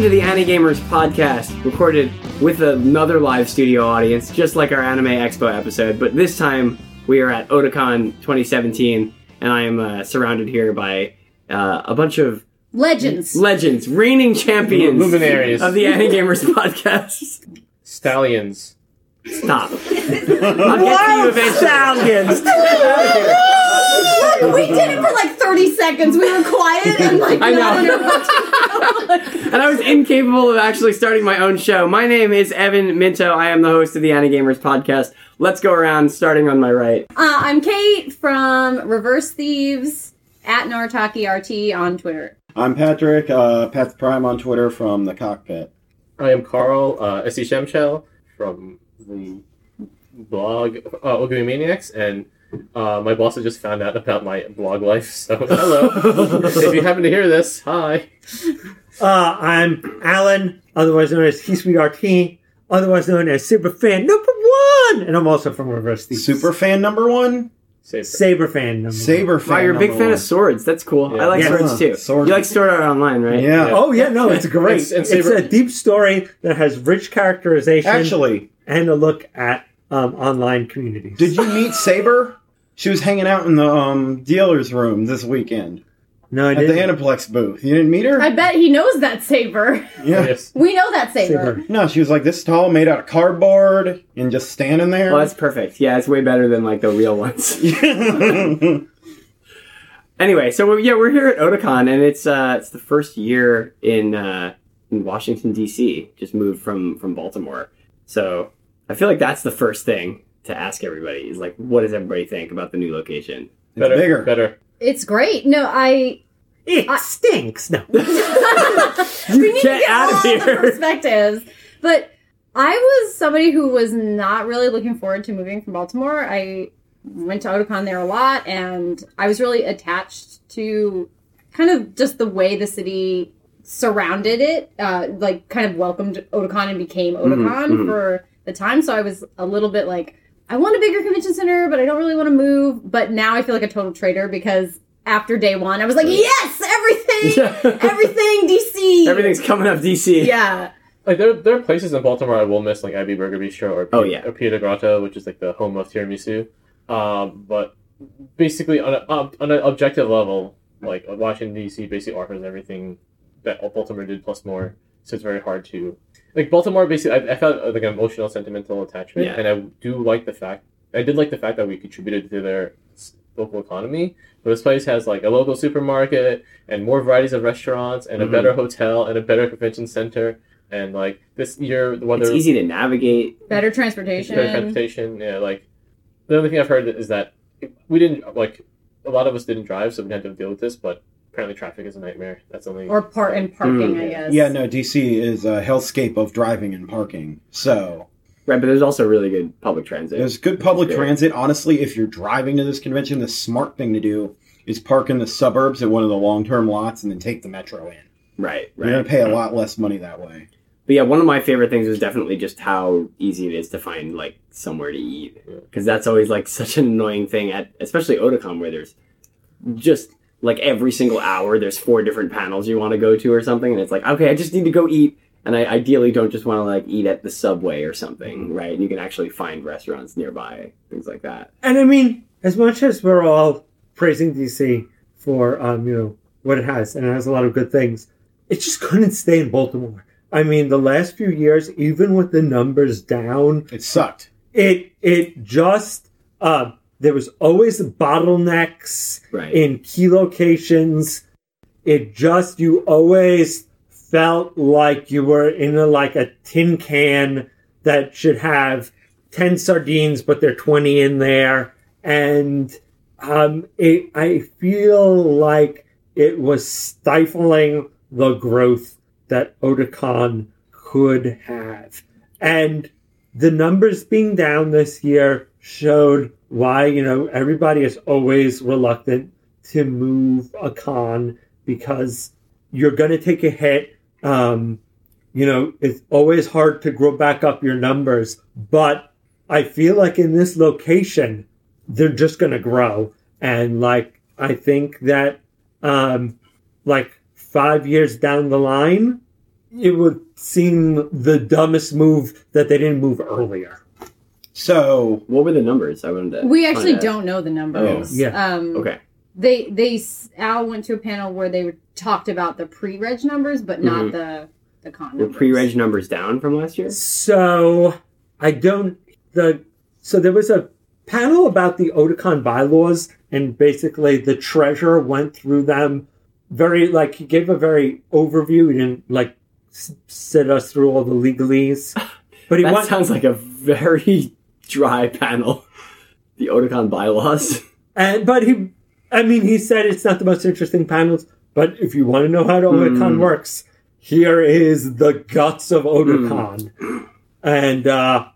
Welcome to the Ani-Gamers podcast, recorded with another live studio audience, just like our Anime Expo episode, but this time we are at Otakon 2017, and I am uh, surrounded here by uh, a bunch of Legends. legends, reigning champions Luminaries. of the Ani-Gamers podcast. Stallions. Stop. I'll get to you eventually. Stallions! we did it for like 30 seconds. We were quiet and like I know. and I was incapable of actually starting my own show. My name is Evan Minto. I am the host of the Ani-Gamers podcast. Let's go around, starting on my right. uh, I'm Kate from Reverse Thieves at Narutaki RT on Twitter. I'm Patrick, uh, Pat Prime on Twitter from the cockpit. I am Carl, uh, SC Shemshell from the blog uh, Ogiue Maniax, and uh, my boss has just found out about my blog life, so hello. if you happen to hear this, hi. Uh, I'm Alan, otherwise known as HisuiRT, otherwise known as Superfan number one, and I'm also from Reverse Thieves. Super fan number one? Saber. Saber fan number Saber fan. Wow, you're a big fan one. of swords. That's cool. Yeah. I like Yeah. swords too. Sword- You like Sword Art Online, right? Yeah. one. Oh yeah, no, it's great. It's- and it's a deep story that has rich characterization Actually, and a look at um, online communities. did you meet Saber? She was hanging out in the um, dealer's room this weekend no, I at the didn't. Aniplex booth. You didn't meet her? I bet he knows that saber. yeah. Yes. We know that saber. Saber. No, she was like this tall, made out of cardboard, and just standing there. Well, that's perfect. Yeah, it's way better than like the real ones. anyway, so we're, yeah, we're here at Otakon, and it's uh, it's the first year in uh, in Washington D.C. Just moved from from Baltimore, so I feel like that's the first thing to ask everybody is like, what does everybody think about the new location? it's Better. bigger. Better. It's great. No, I. It I- stinks. No, we need Get to get out of all here. the perspectives. But I was somebody who was not really looking forward to moving from Baltimore. I went to Otakon there a lot, and I was really attached to kind of just the way the city surrounded it, uh, like kind of welcomed Otakon and became Otakon mhm. for the time. So I was a little bit like, I want a bigger convention center, but I don't really want to move. But now I feel like a total traitor because after day one, I was like, yes, everything, everything, DC, Everything's coming up DC. yeah. Like there, there are places in Baltimore I will miss, like Abbey Burger Bistro or P- Oh, yeah. or Piedigrotta, which is like the home of tiramisu. Um, but basically, on, a, on on an objective level, like Washington D.C. basically offers everything that Baltimore did plus more. So it's very hard to like Baltimore. Basically, I, I felt uh, like an emotional, sentimental attachment, Yeah. and I do like the fact I did like the fact that we contributed to their local economy. But this place has like a local supermarket and more varieties of restaurants and Mhm. a better hotel and a better convention center. And like this year, the weather It's easy to navigate. Better transportation. better transportation. Yeah, like the only thing I've heard is that we didn't like a lot of us didn't drive, so we didn't have to deal with this. But apparently, traffic is a nightmare. That's only or part and parking, Mm. I guess. yeah, no, DC is a hellscape of driving and parking. So Right, but there's also really good public transit. There's good public Yeah. transit. Honestly, if you're driving to this convention, the smart thing to do is park in the suburbs at one of the long term lots and then take the metro in. right, right. You're going right. to pay a lot less money that way. But yeah, one of my favorite things was definitely just how easy it is to find like somewhere to eat because that's always like such an annoying thing at especially Otakon where there's just like every single hour there's four different panels you want to go to or something and it's like okay I just need to go eat and I ideally don't just want to like eat at the subway or something right and you can actually find restaurants nearby things like that and I mean, as much as we're all praising DC for um, you know what it has, and it has a lot of good things, it just couldn't stay in Baltimore. I mean, the last few years, even with the numbers down, It sucked. it it just uh, there was always bottlenecks right. in key locations. It just you always felt like you were in a, like a tin can that should have ten sardines, but there are twenty in there, and um, it I feel like it was stifling the growth that Otakon could have, and the numbers being down this year showed why you know everybody is always reluctant to move a con because you're going to take a hit um, you know it's always hard to grow back up your numbers but i feel like in this location they're just going to grow and like i think that um, like five years down the line it would seem the dumbest move that they didn't move earlier. So What were the numbers? I wanted to. We actually find out. don't know the numbers. Oh, yeah. Um, Okay. They they Al went to a panel where they talked about the pre-reg numbers, but not Mhm. the the con. Were pre-reg numbers down from last year? So I don't the so there was a panel about the Otakon bylaws, and basically the treasurer went through them very like he gave a very overview. He didn't like s- sit us through all the legalese, but he That went sounds like a very dry panel. The Otakon bylaws. and but he I mean he said it's not the most interesting panels, but if you want to know how the Otakon Hmm. works, here is the guts of Otakon. And uh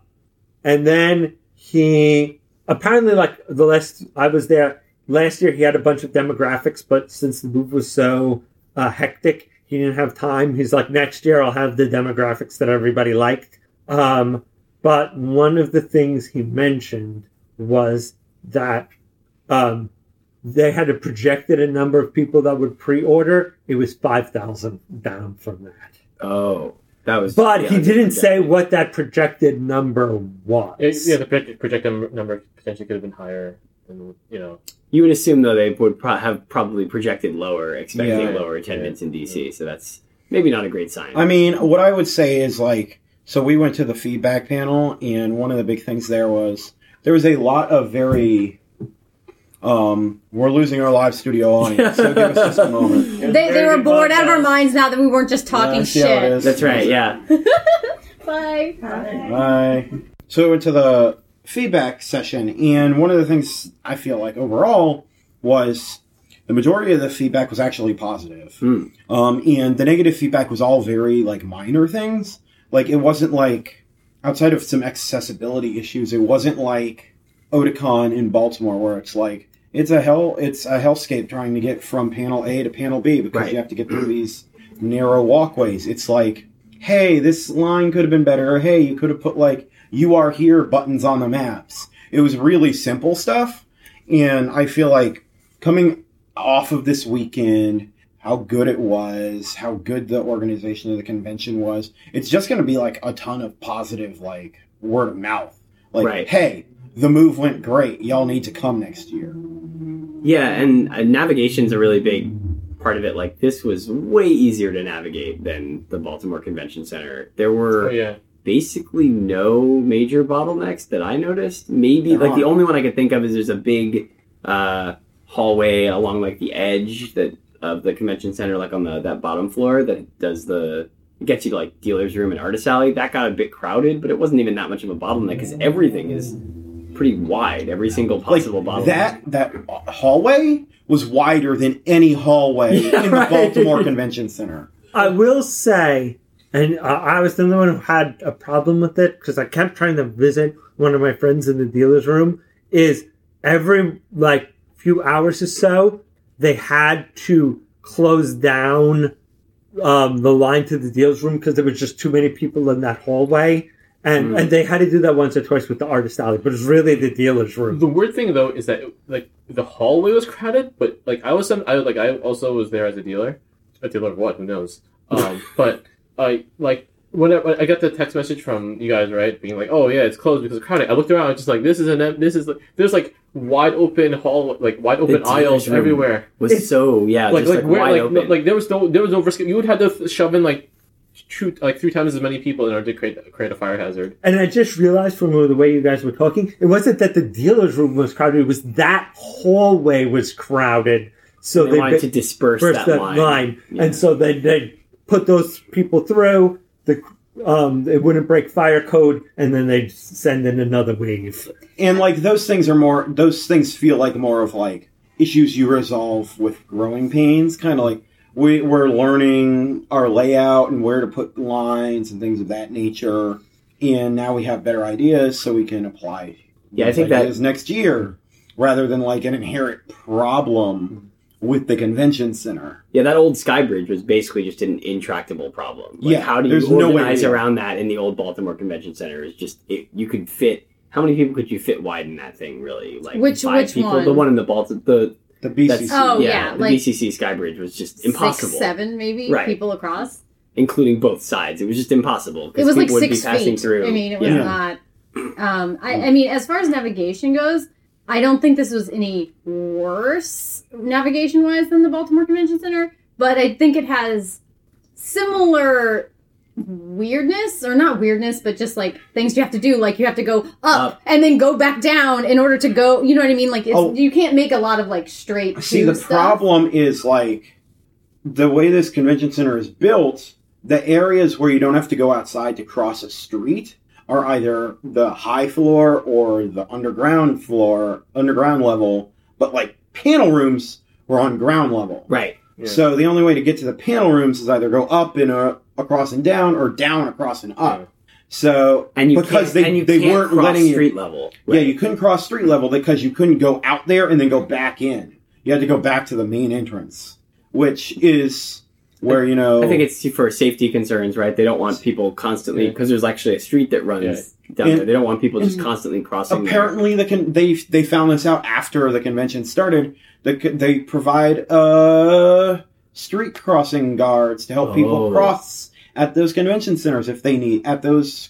and then he apparently like the last I was there last year he had a bunch of demographics, but since the move was so uh, hectic, he didn't have time. He's like next year I'll have the demographics that everybody liked. Um but one of the things he mentioned was that um, they had a projected a number of people that would pre-order. It was five thousand down from that, Oh, that was. but yeah, he didn't say what that projected number was. Yeah, yeah, the projected, projected number potentially could have been higher. Than, you know, You would assume though they would pro- have probably projected lower, expecting Yeah. lower attendance in DC. So that's maybe not a great sign. I mean, what I would say is like, so we went to the feedback panel, and one of the big things there was there was a lot of very. Um, we're losing our live studio audience, so give us just a moment. They, they were bored out of our minds now that we weren't just talking Yeah, see how it shit. that's right. Yeah. Bye. Bye. So we went to the feedback session, and one of the things I feel like overall was the majority of the feedback was actually positive. Hmm. Um, and the negative feedback was all very like minor things. Like it wasn't like outside of some accessibility issues, it wasn't like Otakon in Baltimore where it's like it's a hell it's a hellscape trying to get from panel A to panel B because Right. you have to get through these narrow walkways. It's like, hey, this line could have been better, or hey, you could have put like you are here buttons on the maps. It was really simple stuff. And I feel like coming off of this weekend, how good it was, how good the organization of the convention was. It's just going to be like a ton of positive, like word of mouth. Like, Right. hey, the move went great. Y'all need to come next year. Yeah, and uh, navigation's a really big part of it. Like this was way easier to navigate than the Baltimore Convention Center. There were oh yeah, basically no major bottlenecks that I noticed. Maybe There like the only one I could think of is there's a big uh, hallway along like the edge that of the convention center, like on the that bottom floor that does the it gets you to like dealer's room and artist alley. That got a bit crowded, but it wasn't even that much of a bottleneck because everything is pretty wide. Every single Like possible bottleneck. that, that hallway was wider than any hallway Yeah, in the right. Baltimore Convention Center. I will say, and uh, I was the only one who had a problem with it because I kept trying to visit one of my friends in the dealer's room. Is every like few hours or so they had to close down um, the line to the dealer's room because there was just too many people in that hallway. And, Mm. and they had to do that once or twice with the artist alley, but it's really the dealer's room. The weird thing though is that like the hallway was crowded, but like I was some I like I also was there as a dealer, a dealer of what? Who knows? Um, but I like whenever I got the text message from you guys, right, being like, "Oh yeah, it's closed because it's crowded." I looked around, I was just like, "This is an em- this is like there's like wide open hall, like wide open dealer's aisles room. everywhere." was It's- so yeah, like just like, like, where wide like open. no, like there was no there was no risk. You would have to shove in like two like three times as many people in order to create create a fire hazard. And I just realized from the way you guys were talking, it wasn't that the dealer's room was crowded; it was that hallway was crowded. So they, they, wanted ba- to disperse that, that line. line, Yeah. and so they they put those people through. The um, it wouldn't break fire code, and then they'd send in another wave. And like those things are more, those things feel like more of like issues you resolve with growing pains. Kind of like we, we're learning our layout and where to put lines and things of that nature. And now we have better ideas so we can apply Yeah, I those think that- ideas next year rather than like an inherent problem with the convention center. Yeah, that old sky bridge was basically just an intractable problem. Like, Yeah, how do you there's no way organize to- around that in the old Baltimore Convention Center? Is just it, you could fit. How many people could you fit wide in that thing? Really, like Which- five which people. one? The one in the Baltimore, the The BCC. that's Oh, yeah, yeah, the like BCC sky bridge was just impossible. Six, seven, maybe Right. people across. including both sides. It was just impossible. 'cause It was like people would six be passing feet. through. I mean, it was yeah. not. Um, I, I mean, as far as navigation goes, I don't think this was any worse navigation wise than the Baltimore Convention Center, but I think it has similar weirdness or not weirdness but just like things you have to do like you have to go up, Up. and then go back down in order to go you know what i mean like it's, Oh. you can't make a lot of like straight See, the stuff. problem is like the way this convention center is built. The areas where you don't have to go outside to cross a street are either the high floor or the underground floor, underground level. But like panel rooms were on ground level. Right. Yeah. So the only way to get to the panel rooms is either go up and uh, across and down, or down across and up. Yeah. So And you because they and you they weren't cross letting you street level. yeah, you couldn't cross street level because you couldn't go out there and then go back in. You had to go back to the main entrance, which is where you know. I think it's for safety concerns, right? They don't want people constantly Yeah. because there's actually a street that runs Yeah. down And- there. They don't want people just constantly crossing. there. apparently the con- they they found this out after the convention started. The, co- they provide uh street crossing guards to help people Oh. cross at those convention centers if they need at those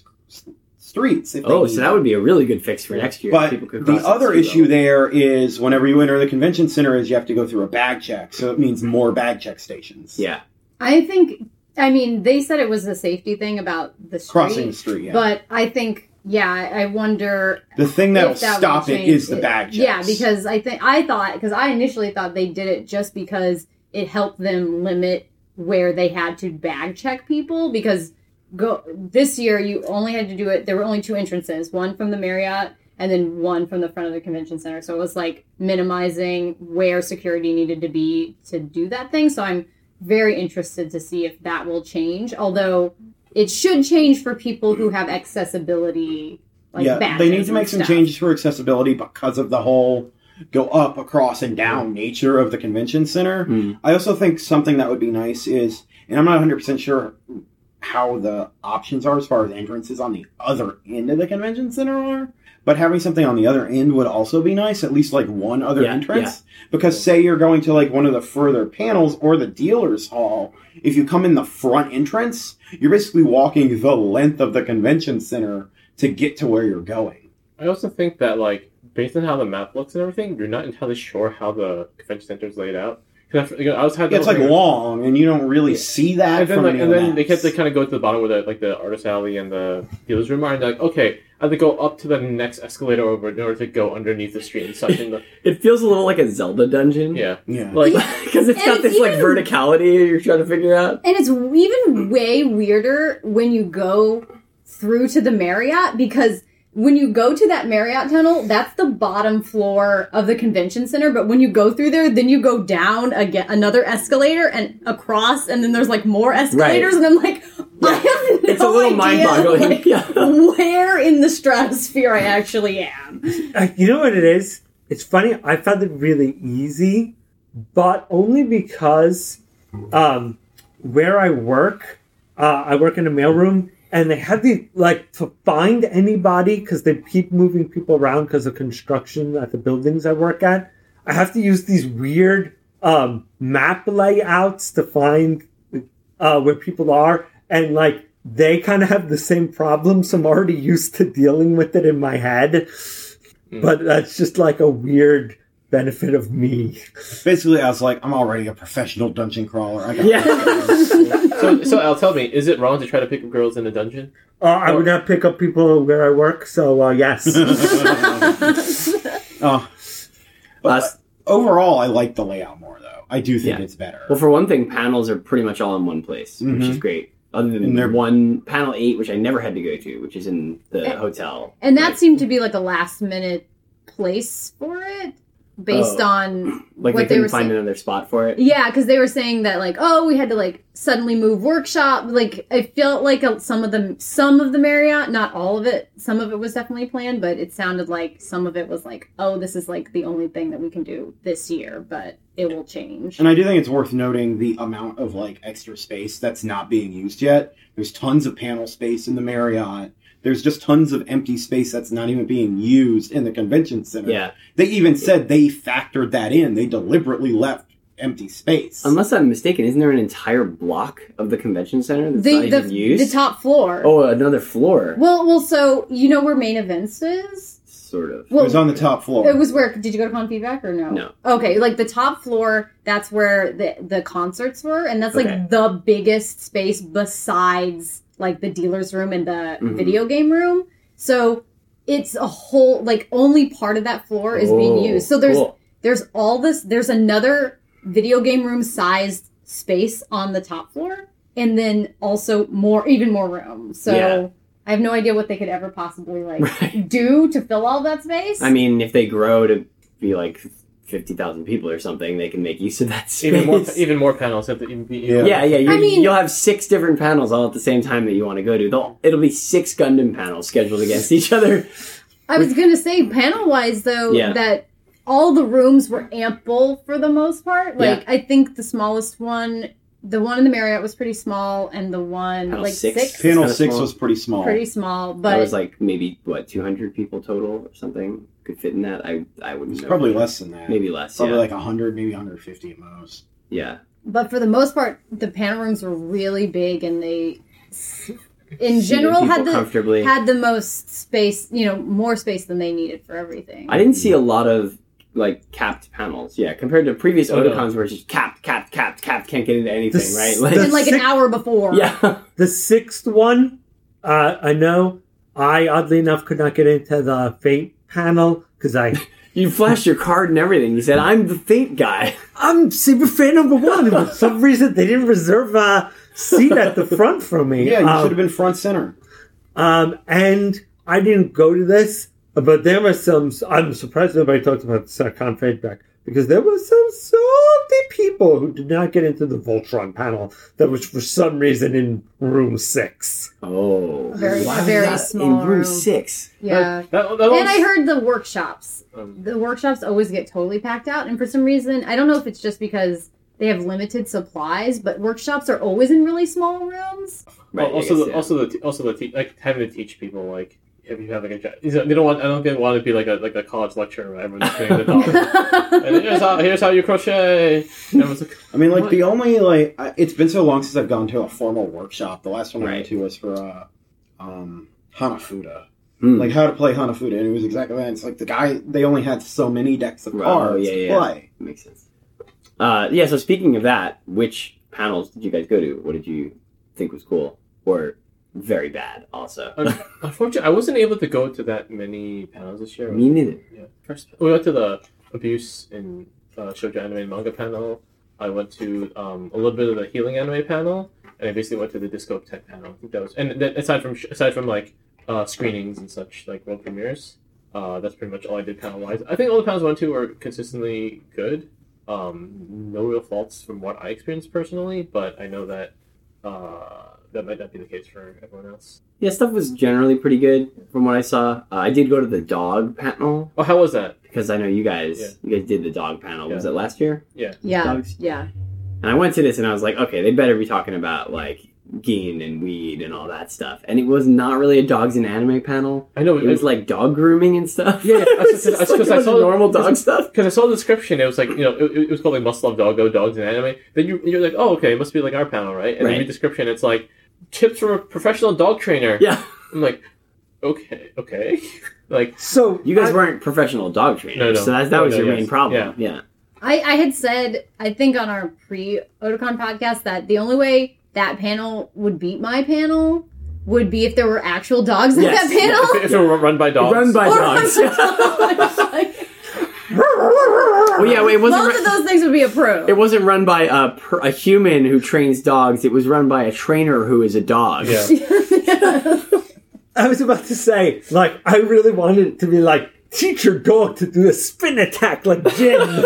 streets. If Oh, need so that would be a really good fix for next year. But people could the other street issue level. there is whenever you enter the convention center is you have to go through a bag check. So it means more bag check stations. Yeah. I think i mean they said it was a safety thing about the street Crossing the street, yeah. but i think yeah i wonder the thing that'll that stop it the bag checks. Yeah, because I think I thought because I initially thought they did it just because it helped them limit where they had to bag check people because go this year you only had to do it there were only two entrances, one from the Marriott and then one from the front of the convention center. So it was like minimizing where security needed to be to do that thing. So I'm very interested to see if that will change. Although it should change for people who have accessibility like yeah, they need to make some stuff. changes for accessibility because of the whole go up, across, and down nature of the convention center. Hmm. I also think something that would be nice is, and I'm not 100% sure how the options are as far as entrances on the other end of the convention center are, but having something on the other end would also be nice, at least like one other Yeah, entrance. Because say you're going to like one of the further panels or the dealer's hall, if you come in the front entrance, you're basically walking the length of the convention center to get to where you're going. I also think that like based on how the map looks and everything, you're not entirely sure how the convention center is laid out. 'Cause I, I was had Yeah, it's like and long, and you don't really see that then from like any and then they maps. kept to kind of go to the bottom where the like the artist alley and the dealer's room are, and like, okay, I have to go up to the next escalator over in order to go underneath the street and such. And the, It feels a little like a Zelda dungeon. yeah, yeah. Like, because it's And got it's this like verticality you're trying to figure out. And it's even way weirder when you go through to the Marriott because when you go to that Marriott tunnel, that's the bottom floor of the convention center. But when you go through there, then you go down again another escalator and across, and then there's like more escalators, Right. and I'm like, I have no It's a little idea, mind-boggling. like, Yeah. where in the stratosphere I actually am. Uh, you know what it is? It's funny. I found it really easy, but only because um, where I work, uh, I work in a mailroom, and they have the like to find anybody because they keep moving people around because of construction at the buildings I work at. I have to use these weird um, map layouts to find uh, where people are, and like they kind of have the same problems. So I'm already used to dealing with it in my head, but that's just like a weird benefit of me. Basically, I was like, I'm already a professional dungeon crawler. I got Yeah. So, so Al, tell me, is it wrong to try to pick up girls in a dungeon? Uh, I would not pick up people where I work, so uh, yes. Oh. But Us- overall, I like the layout more, though. I do think Yeah. it's better. Well, for one thing, panels are pretty much all in one place, which is great. Other than And they're- one panel eight, which I never had to go to, which is in the And- hotel. And that Like- seemed to be like a last minute place for it based Oh. on like what they they were couldn't find saying. another spot for it. Yeah, because they were saying that like, oh, we had to like suddenly move workshop. Like, I felt like a, some of the some of the Marriott, not all of it. Some of it was definitely planned, but it sounded like some of it was like, oh, this is like the only thing that we can do this year, but it will change. And I do think it's worth noting the amount of like extra space that's not being used yet. There's tons of panel space in the Marriott. There's just tons of empty space that's not even being used in the convention center. Yeah. They even said they factored that in. They deliberately left empty space. Unless I'm mistaken, isn't there an entire block of the convention center that's not The even the, used? the top floor. Oh, another floor. Well, well, so you know where main events is? Sort of. Well, it was on the top floor. It was where did you go to con feedback or no? No. Okay, like the top floor, that's where the the concerts were, and that's like Okay. the biggest space besides like the dealer's room and the Mhm. video game room. So it's a whole like only part of that floor is being used. So there's cool. there's all this there's another video game room sized space on the top floor and then also more even more room. So Yeah. I have no idea what they could ever possibly like Right. do to fill all that space. I mean, if they grow to be like fifty thousand people or something, they can make use of that space. Even more, even more panels have to even be. Yeah. yeah, yeah. You, I mean- you'll have six different panels all at the same time that you want to go to. They'll, it'll be six Gundam panels scheduled against each other. I was gonna say panel wise though Yeah. that all the rooms were ample for the most part. Like I think the smallest one, the one in the Marriott was pretty small, and the one Panel like six? six, Panel kinda six small. was pretty small. pretty small. that But was like maybe what two hundred people total or something could fit in that. I I wouldn't It's know. probably less than that. Maybe less. Probably yeah. like 100, maybe 150 at most. yeah. but for the most part, the panel rooms were really big, and they in general had the comfortably. had the most space. You know, more space than they needed for everything. I didn't see a lot of like capped panels. Yeah, compared to previous Oh, no. Otakons where it's just capped, capped, capped, capped, can't get into anything, The right? Like, the- and like an hour before. yeah. The sixth one, uh, I know. I oddly enough could not get into the Fate panel because I You flashed your card and everything. You said, "I'm the Fate guy." I'm super fan number one. And for some reason, they didn't reserve a seat at the front for me. Yeah, you Um, should have been front center. Um, and I didn't go to this, but there were some. I'm surprised nobody talked about SACON feedback because there were some salty people who did not get into the Voltron panel that was for some reason in room six. Oh, Very- Why very that small in room room. six. yeah. That, that And was- I heard the workshops. um, The workshops always get totally packed out, and for some reason, I don't know if it's just because they have limited supplies, but workshops are always in really small rooms. Right. I also, guess, the, yeah. also the also the te- like having to teach people like if you have like a job, they don't want I don't think they want to be like a like a college lecture where everyone's doing the dog. and here's how here's how you crochet. Like, I mean, like What? the only like I- it's been so long since I've gone to a formal workshop. The last one I went to was for uh, um, Hanafuda, Hmm. like how to play Hanafuda, and it was exactly that. It's like the guy they only had so many decks of Oh, cards yeah, to yeah. play. makes sense. Uh, yeah. So speaking of that, which panels did you guys go to? What did you think was cool or very bad? Also, Un- Unfortunately, I wasn't able to go to that many panels this year. me neither. Yeah. First, we went to the abuse in uh, shoujo anime and manga panel. I went to um, a little bit of the healing anime panel, and I basically went to the disco tech panel. I think that was, and then aside from aside from like uh, screenings and such, like world premieres, uh, that's pretty much all I did panel wise. I think all the panels I went to were consistently good. Um, no real faults from what I experienced personally, but I know that uh, that might not be the case for everyone else. Yeah, stuff was generally pretty good from what I saw. Uh, I did go to the dog panel Oh, how was that? because I know you guys. Yeah. You guys did the dog panel. Was Yeah. it last year? yeah, Dogs? yeah. And I went to this and I was like, okay, they better be talking about like gin and weed and all that stuff. And it was not really a dogs and anime panel. I know It was like dog grooming and stuff. Yeah, yeah, It was that's- just that's like 'cause a I bunch of saw- normal dog because- stuff. Because I saw the description, it was like you know it, it was called like Must Love Doggo Dogs in Anime. Then you you're like, oh okay, it must be like our panel, right? And then Right. the description, it's like tips from a professional dog trainer. Yeah, I'm like, okay, okay, like So you guys I- weren't professional dog trainers, No, no. so that, that was no, your yes. main problem. Yeah. I, I had said, I think on our pre Otakon podcast, that the only way that panel would beat my panel would be if there were actual dogs in that panel. if, if it were run by dogs. Run by Or- dogs. Like, well, yeah, it wasn't. both of those things would be approved. it wasn't run by a, per- a human who trains dogs. It was run by a trainer who is a dog. Yeah. I was about to say, like, I really wanted it to be like, teach your dog to do a spin attack like Jim.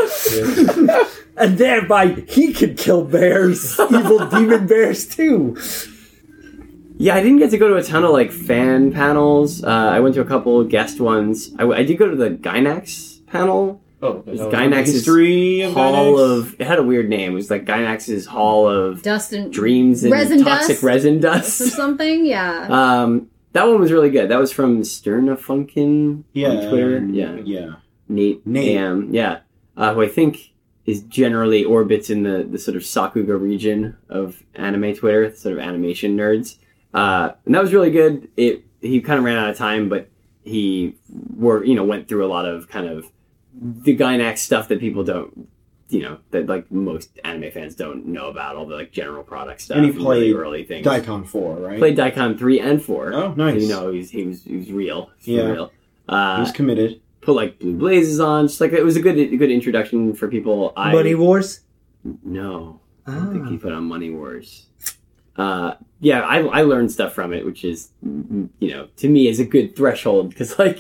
and thereby he could kill bears, evil demon bears too. Yeah, I didn't get to go to a ton of like fan panels. Uh, I went to a couple guest ones. I, I did go to the Gainax panel. Oh, okay. It's that was- Gainax's History of Hall Gainax? of. It had a weird name. It was like Gainax's Hall of Dust and Dreams and Resin Toxic dust? Resin Dust or something. Yeah. Um, that one was really good. That was from Sternafunkin Yeah, on Twitter. um, Yeah, yeah. Nate. Nate. Am, yeah, uh, who I think is generally orbits in the, the sort of Sakuga region of anime Twitter, sort of animation nerds. Uh, and that was really good. It he kind of ran out of time, but he were you know went through a lot of kind of the Gainax stuff that people don't you know that like most anime fans don't know about all the like general product stuff And he really played early things. Daicon 4, right? Played Daicon three and four. Oh, nice. You know, he's he was he was real. He's Yeah. real. Uh, He's committed. Put like blue blazes on. Just like it was a good a good introduction for people. I Money Wars. no, I don't think Ah. he put on Money Wars. Uh, yeah, I I learned stuff from it, which is you know to me is a good threshold because like.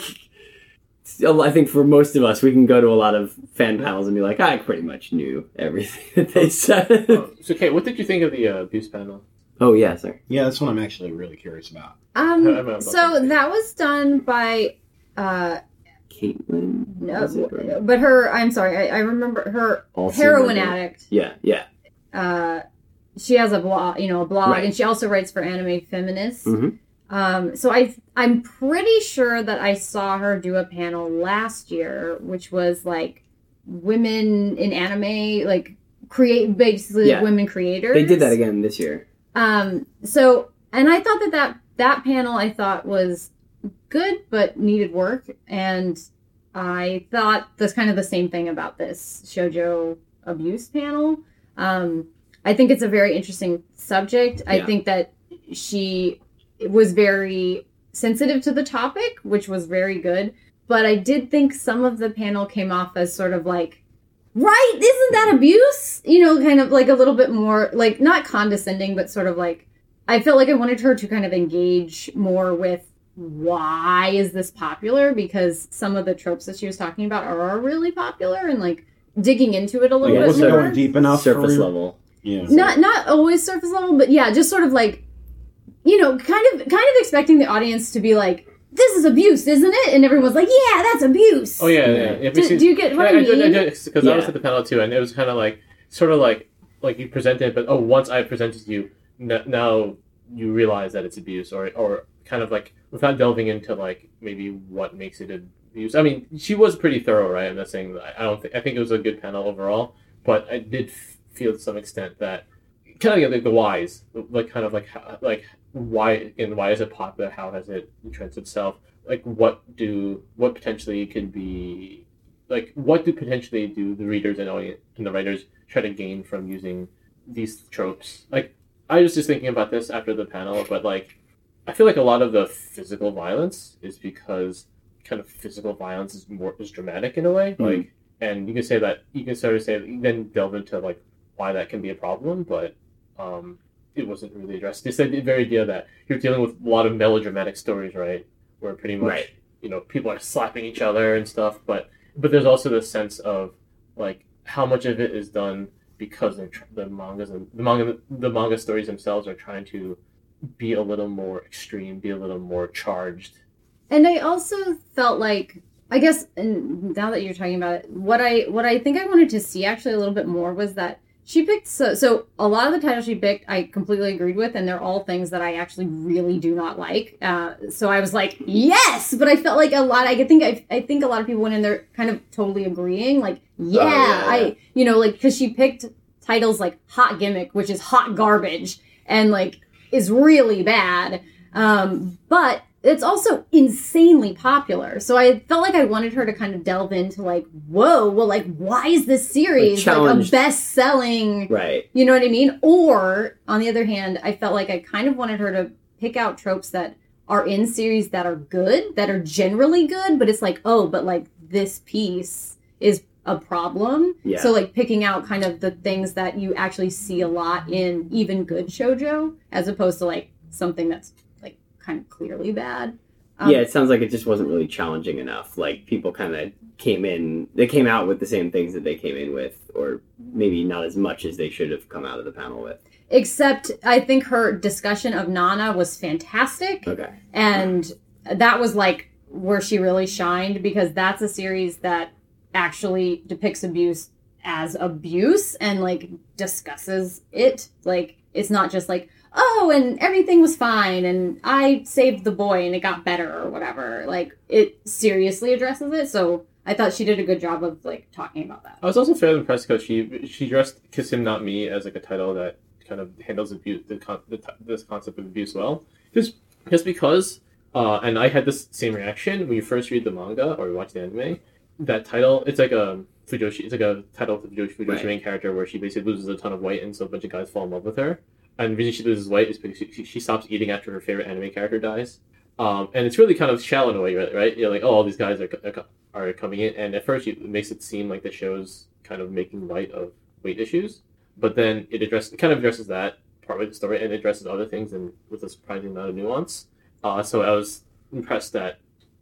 I think for most of us, we can go to a lot of fan panels and be like, I pretty much knew everything that they said. Oh, so, Kate, what did you think of the uh, abuse panel? oh yeah, sorry. Yeah, that's what I'm actually really curious about. Um, I so that was done by uh Caitlin. no, or- but her I'm sorry, I, I remember her Also heroin remember- addict. Yeah, yeah. Uh she has a blog, you know, a blog Right. and she also writes for Anime Feminists. Mhm. Um so I I'm pretty sure that I saw her do a panel last year which was like women in anime like create basically Yeah. women creators. They did that again this year. Um, so, and I thought that that, that panel I thought was good, but needed work. And I thought that's kind of the same thing about this shojo abuse panel. Um, I think it's a very interesting subject. I think that she was very sensitive to the topic, which was very good. But I did think some of the panel came off as sort of like, right, isn't that abuse? You know, kind of like a little bit more, like not condescending, but sort of like, I felt like I wanted her to kind of engage more with why is this popular? Because some of the tropes that she was talking about are really popular and like digging into it a little Yeah, bit wasn't more. going deep enough. Surface you? level. Yeah. not not always surface level, but yeah, just sort of like you know, kind of kind of expecting the audience to be like, "This is abuse, isn't it?" And everyone's like, "Yeah, that's abuse." Oh yeah, Yeah. yeah. yeah. Do, do you get what I, I, I did, I mean? did, because I was at the panel too, and it was kind of like, sort of like, like you presented, it but oh, once I presented to you, n- now you realize that it's abuse, or or kind of like without delving into like maybe what makes it abuse. I mean, she was pretty thorough, right? I'm not saying. I don't think I think it was a good panel overall, but I did feel to some extent that kind of like the whys, like kind of like how, like why and why is it popular? How has it entrenched itself? Like what do what potentially could be like what do potentially do the readers and audience and the writers try to gain from using these tropes? Like I was just thinking about this after the panel, but like I feel like a lot of the physical violence is because kind of physical violence is more is dramatic in a way. Mhm. Like and you can say that you can sort of say then delve into like why that can be a problem, but um it wasn't really addressed. Said the very idea that you're dealing with a lot of melodramatic stories, right? Where pretty much Right. you know people are slapping each other and stuff, but but there's also this sense of like how much of it is done because they're tr- the mangas and the manga the manga stories themselves are trying to be a little more extreme, be a little more charged. And I also felt like I guess and now that you're talking about it, what I what I think I wanted to see actually a little bit more was that she picked so so a lot of the titles she picked I completely agreed with and they're all things that I actually really do not like. Uh, so I was like, yes, but I felt like a lot I think I, I think a lot of people went in there kind of totally agreeing like, yeah, yeah, yeah. I you know like cuz she picked titles like Hot Gimmick, which is hot garbage and like is really bad. Um, but it's also insanely popular. So I felt like I wanted her to kind of delve into like, whoa, well, like, why is this series like, a best selling? Right. You know what I mean? Or on the other hand, I felt like I kind of wanted her to pick out tropes that are in series that are good, that are generally good, but it's like, oh, but like this piece is a problem. Yeah. So like picking out kind of the things that you actually see a lot in even good shojo, as opposed to like something that's like kind of clearly bad. Um, yeah, it sounds like it just wasn't really challenging enough. Like people kind of came in, they came out with the same things that they came in with, or maybe not as much as they should have come out of the panel with. Except I think her discussion of Nana was fantastic. Okay. and that was like where she really shined because that's a series that actually depicts abuse as abuse and like discusses it like it's not just like oh and everything was fine and i saved the boy and it got better or whatever like it seriously addresses it so I thought she did a good job of like talking about that. I was also fairly impressed because she she dressed "Kiss Him Not Me" as like a title that kind of handles abuse the, the this concept of abuse well. Just just because, uh, and I had this same reaction when you first read the manga or watch the anime. That title, it's like a Fujoshi. It's like a title of the Fujoshi, Fujoshi Right. main character where she basically loses a ton of weight, and so a bunch of guys fall in love with her. And the reason she loses weight is because she, she, stops eating after her favorite anime character dies. Um, and it's really kind of shallow in a way, right? You're like, oh, all these guys are, are coming in, and at first it makes it seem like the show's kind of making light of weight issues, but then it addresses, it kind of addresses that part of the story, and it addresses other things, and with a surprising amount of nuance. Uh, so I was impressed that,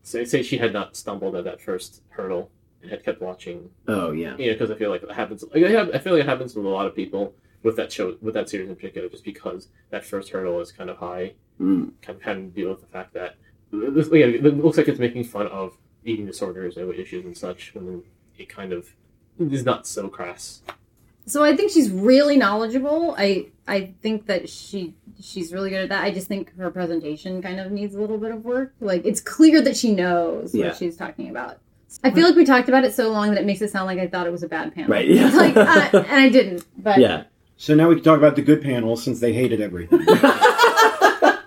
say, say she had not stumbled at that first hurdle and had kept watching, Oh yeah. you know, because I feel like it happens. Like I, have, I feel like it happens with a lot of people with that show, with that series in particular, just because that first hurdle is kind of high Mm. kind of having to deal with the fact that this, yeah, it looks like it's making fun of eating disorders and issues and such, when it kind of is not so crass. So I think she's really knowledgeable. I I think that she she's really good at that. I just think her presentation kind of needs a little bit of work. Like it's clear that she knows Yeah. what she's talking about. I feel like we talked about it so long that it makes it sound like I thought it was a bad panel. Right, yeah. like, uh, and I didn't. But Yeah. So now we can talk about the good panels since they hated everything. Yeah.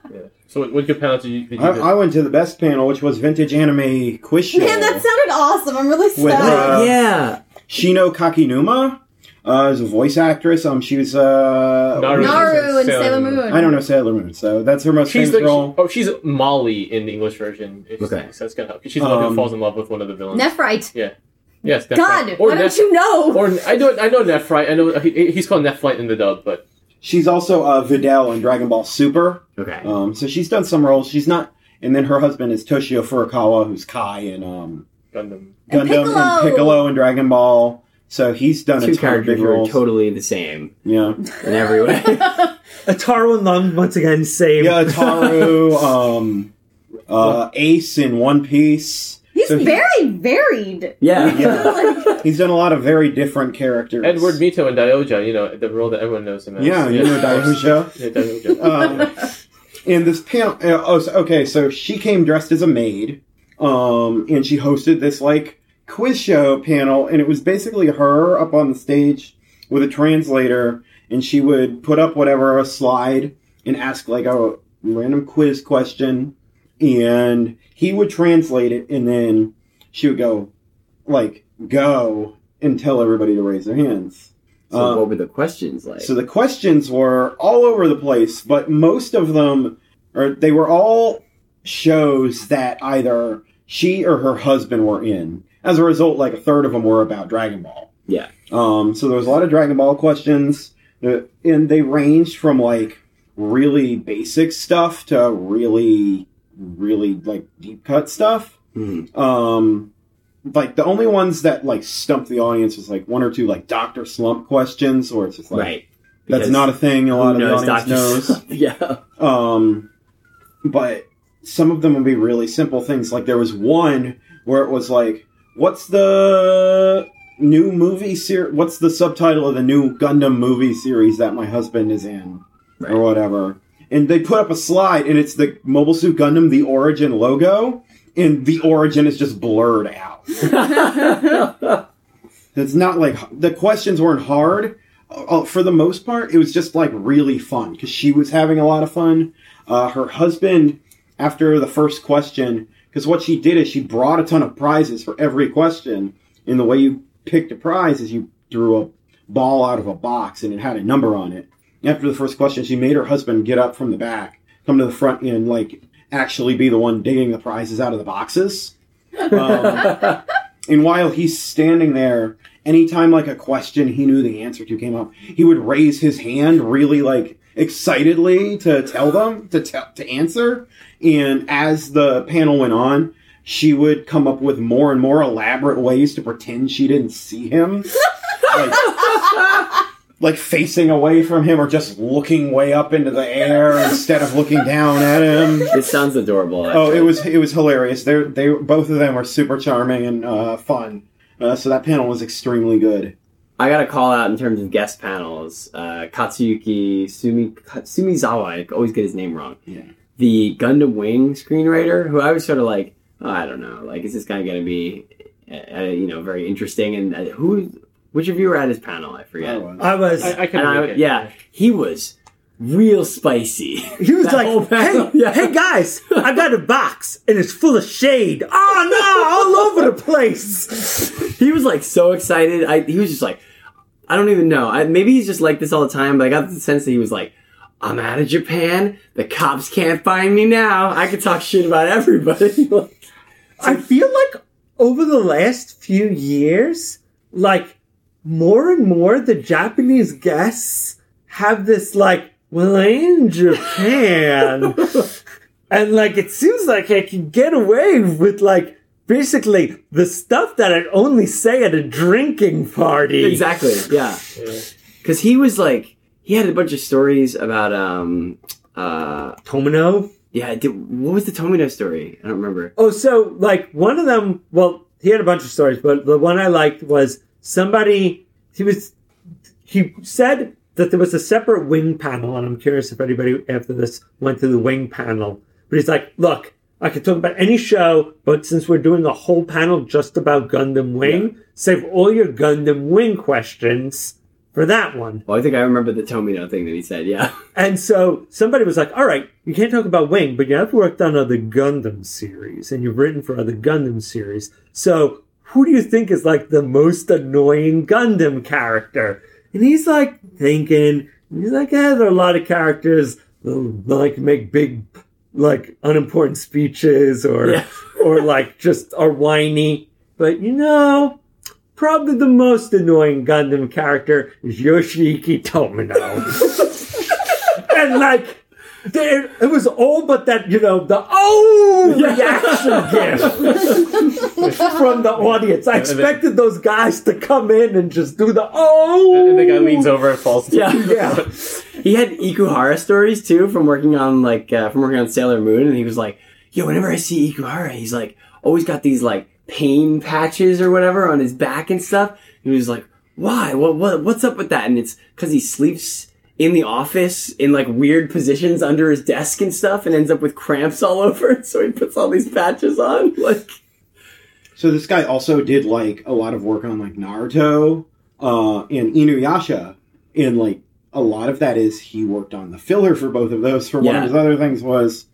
So what, what good panel did you? Did you I, I went to the best panel, which was vintage anime quiz show. man, that sounded awesome. I'm really With, uh, yeah. Shino Kakinuma uh, is a voice actress. Um, she was uh, Naru. Naru and Sailor Sailor Moon. Moon. I don't know Sailor Moon, so that's her most she's famous the role. oh she's Molly in the English version. If Okay. so that's gonna help. She's the one who Um, falls in love with one of the villains. Nephrite. Yeah. Yes, Nephrite. God, or why don't you know? Or I know I know Nephrite. I know he, he's called Nephrite in the dub, but She's also uh, Videl in Dragon Ball Super. Okay. Um, so she's done some roles. She's not, and then her husband is Toshio Furukawa, who's Kai in um, Gundam. And Gundam Piccolo! and Piccolo in Dragon Ball. So he's done a Two ton of characters big were roles. totally the same yeah, in every way. Ataru and Lung once again same. yeah. Taru, um, uh, Ace in One Piece. He's So he- very varied. yeah. Yeah. He's done a lot of very different characters. Edward Mito and Dioja, you know the role that everyone knows him as. Yeah, you know Daihuja. Yeah, Dioja. um, and this panel. Uh, oh, so, okay. So she came dressed as a maid, um, and she hosted this like quiz show panel, and it was basically her up on the stage with a translator, and she would put up whatever a slide and ask like a random quiz question, and he would translate it, and then she would go like go and tell everybody to raise their hands. So Um, what were the questions like? so the questions were all over the place, but most of them, or they were all shows that either she or her husband were in. As a result, like a third of them were about Dragon Ball. Yeah. Um, so there was a lot of Dragon Ball questions, and they ranged from like really basic stuff to really, really like deep cut stuff. Mhm. Um, like the only ones that like stumped the audience was like one or two like Doctor Slump questions, or it's just like right. that's not a thing. A lot of the audience Dr. knows. Yeah. Um, but some of them would be really simple things. Like there was one where it was like, "What's the new movie series? What's the subtitle of the new Gundam movie series that my husband is in, Right. or whatever?" And they put up a slide, and it's the Mobile Suit Gundam the Origin logo, and the Origin is just blurred out. It's not like the questions weren't hard. Uh, for the most part, it was just like really fun because she was having a lot of fun. Uh, her husband, after the first question, because what she did is she brought a ton of prizes for every question. And the way you picked a prize is you drew a ball out of a box and it had a number on it. After the first question, she made her husband get up from the back, come to the front, and like actually be the one digging the prizes out of the boxes. Um, and while he's standing there, anytime like a question he knew the answer to came up, he would raise his hand really like excitedly to tell them to tell to answer. And as the panel went on, she would come up with more and more elaborate ways to pretend she didn't see him. like, like facing away from him or just looking way up into the air instead of looking down at him. It sounds adorable. Oh, it was it was hilarious. They they both of them were super charming and uh, fun. Uh, so that panel was extremely good. I got to call out in terms of guest panels. Uh, Katsuyuki Sumi Sumizawa. I always get his name wrong. Yeah. The Gundam Wing screenwriter, who I was sort of like, oh, I don't know, like is this guy going to be uh, you know, very interesting. And uh, who, which of you were at his panel? I forget. I was. I was. I, I couldn't I, yeah, he was real spicy. he was That like, "Hey, yeah. hey guys, I got a box and it's full of shade. Oh no, all over the place." he was like so excited. I he was just like, I don't even know. I, maybe he's just like this all the time. But I got the sense that he was like, I'm out of Japan. The cops can't find me now. I can talk shit about everybody. I feel like over the last few years, like more and more the Japanese guests have this like, well, I'm in Japan. and like it seems like I can get away with like basically the stuff that I'd only say at a drinking party. exactly. Yeah. Yeah. Because he was like, he had a bunch of stories about um uh Tomino. yeah. Did, what was the Tomino story? I don't remember. Oh, so like one of them. Well, he had a bunch of stories, but the one I liked was somebody. He was. He said that there was a separate wing panel, and I'm curious if anybody after this went to the wing panel. But he's like, look, I could talk about any show, but since we're doing a whole panel just about Gundam Wing, save all your Gundam Wing questions for that one. Well, I think I remember the Tomino thing that he said. Yeah. And so somebody was like, all right, you can't talk about Wing, but you have worked on other Gundam series and you've written for other Gundam series. So who do you think is like the most annoying Gundam character? And he's like thinking, he's like, yeah, there are a lot of characters that like make big, like unimportant speeches or, Yeah. or like just are whiny. But you know, probably the most annoying Gundam character is Yoshiyuki Tomino. and like, there, it was all but that, you know, the oh reaction gift from the audience. I expected those guys to come in and just do the oh. And the guy leans over and falls. Yeah. Yeah. He had Ikuhara stories too from working on like uh, from working on Sailor Moon, and he was like, "Yo, whenever I see Ikuhara, he's like always got these like pain patches or whatever on his back and stuff." He was like, "Why? What? What? What's up with that?" And it's because he sleeps in the office in like weird positions under his desk and stuff, and ends up with cramps all over. So he puts all these patches on, like. So this guy also did like a lot of work on like Naruto uh, and Inuyasha, and like a lot of that is he worked on the filler for both of those. For one of his other things was,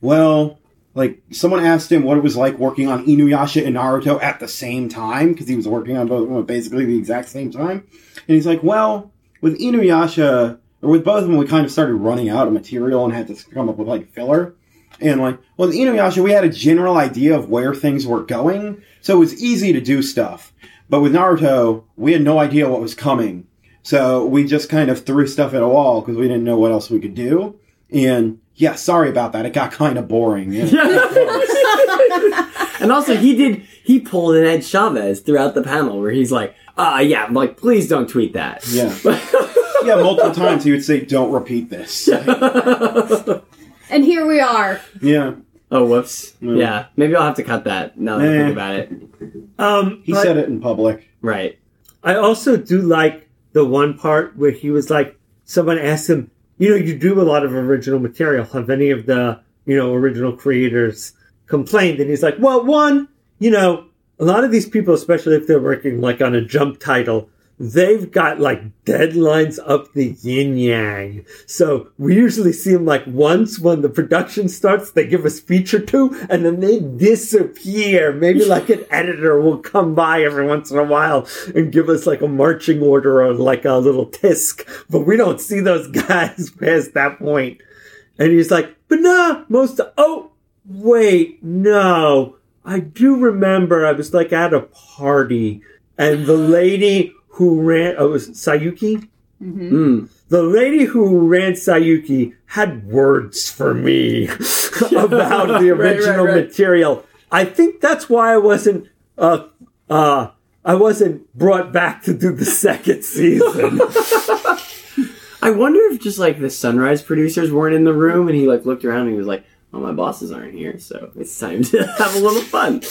well, like someone asked him what it was like working on Inuyasha and Naruto at the same time because he was working on both of them at basically the exact same time, and he's like, well, with Inuyasha or with both of them, we kind of started running out of material and had to come up with like filler. And like, well, with Inuyasha, we had a general idea of where things were going, so it was easy to do stuff. But with Naruto, we had no idea what was coming, so we just kind of threw stuff at a wall because we didn't know what else we could do. And yeah, sorry about that. It got kind of boring. Yeah. and also, he did he pulled an Ed Chavez throughout the panel where he's like, "Ah, yeah, I'm like please don't tweet that." yeah, yeah. Multiple times he would say, "Don't repeat this." And here we are. Yeah, Oh, whoops. Mm. Yeah, maybe I'll have to cut that now that I Eh. think about it. Um, he but said it in public. Right. I also do like the one part where he was like, someone asked him, you know, you do a lot of original material. Have any of the, you know, original creators complained? And he's like, well, one, you know, a lot of these people, especially if they're working like on a jump title, they've got like deadlines up the yin yang. So we usually see them like once when the production starts, they give us feature two and then they disappear. Maybe like an editor will come by every once in a while and give us like a marching order or like a little tisk, but we don't see those guys past that point. And he's like, but nah, most, of, oh, wait, no. I do remember I was like at a party and the lady who ran, oh, it was Saiyuki? Mm. The lady who ran Saiyuki had words for me about the Right, right, original right. material. I think that's why I wasn't, uh, uh, I wasn't brought back to do the second season. I wonder if just like the Sunrise producers weren't in the room and he like looked around and he was like, "Oh, my bosses aren't here, so it's time to have a little fun."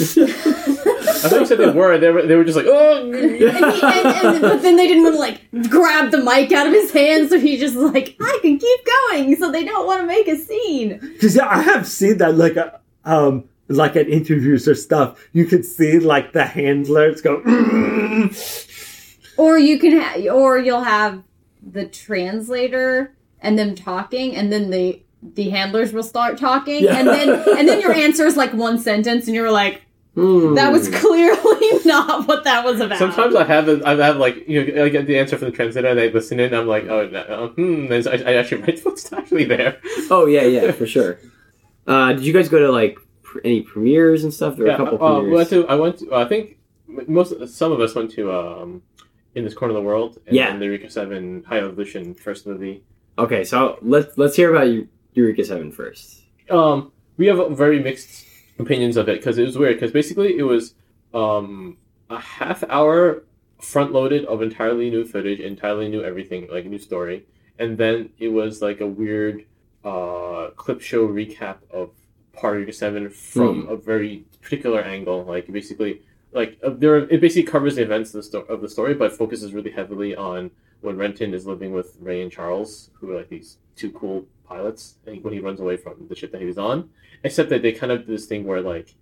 I thought you said they were. They were. They were just like, oh. And he, and, and, but then they didn't want to like grab the mic out of his hand, so he just like I can keep going. So they don't want to make a scene. Because yeah, I have seen that, like, uh, um, like at interviews or stuff, you could see like the handlers go. "Mm." Or you can, ha- or you'll have the translator and them talking, and then the the handlers will start talking, Yeah. and then and then your answer is like one sentence, and you're like, Hmm. that was clearly not what that was about. Sometimes I have a, I have like you know I get the answer from the translator and I listen in and I'm like oh no, uh, hmm and I, I actually write what's actually there. Oh yeah, yeah, for sure. Uh, did you guys go to like pr- any premieres and stuff? There were yeah, a couple uh, premieres. went to, I went to I think most some of us went to um in this corner of the world and Yeah. then the Eureka Seven High Evolution first movie. Okay, so let's let's hear about Eu- Eureka Seven first. Um, we have a very mixed opinions of it because it was weird because basically it was um a half hour front loaded of entirely new footage, entirely new everything, like new story, and then it was like a weird uh clip show recap of part of Seven from a very particular angle, like basically. Like uh, there, it basically covers the events of the, sto- of the story, but focuses really heavily on when Renton is living with Ray and Charles, who are like these two cool pilots, and when he runs away from the ship that he was on. Except that they kind of did this thing where like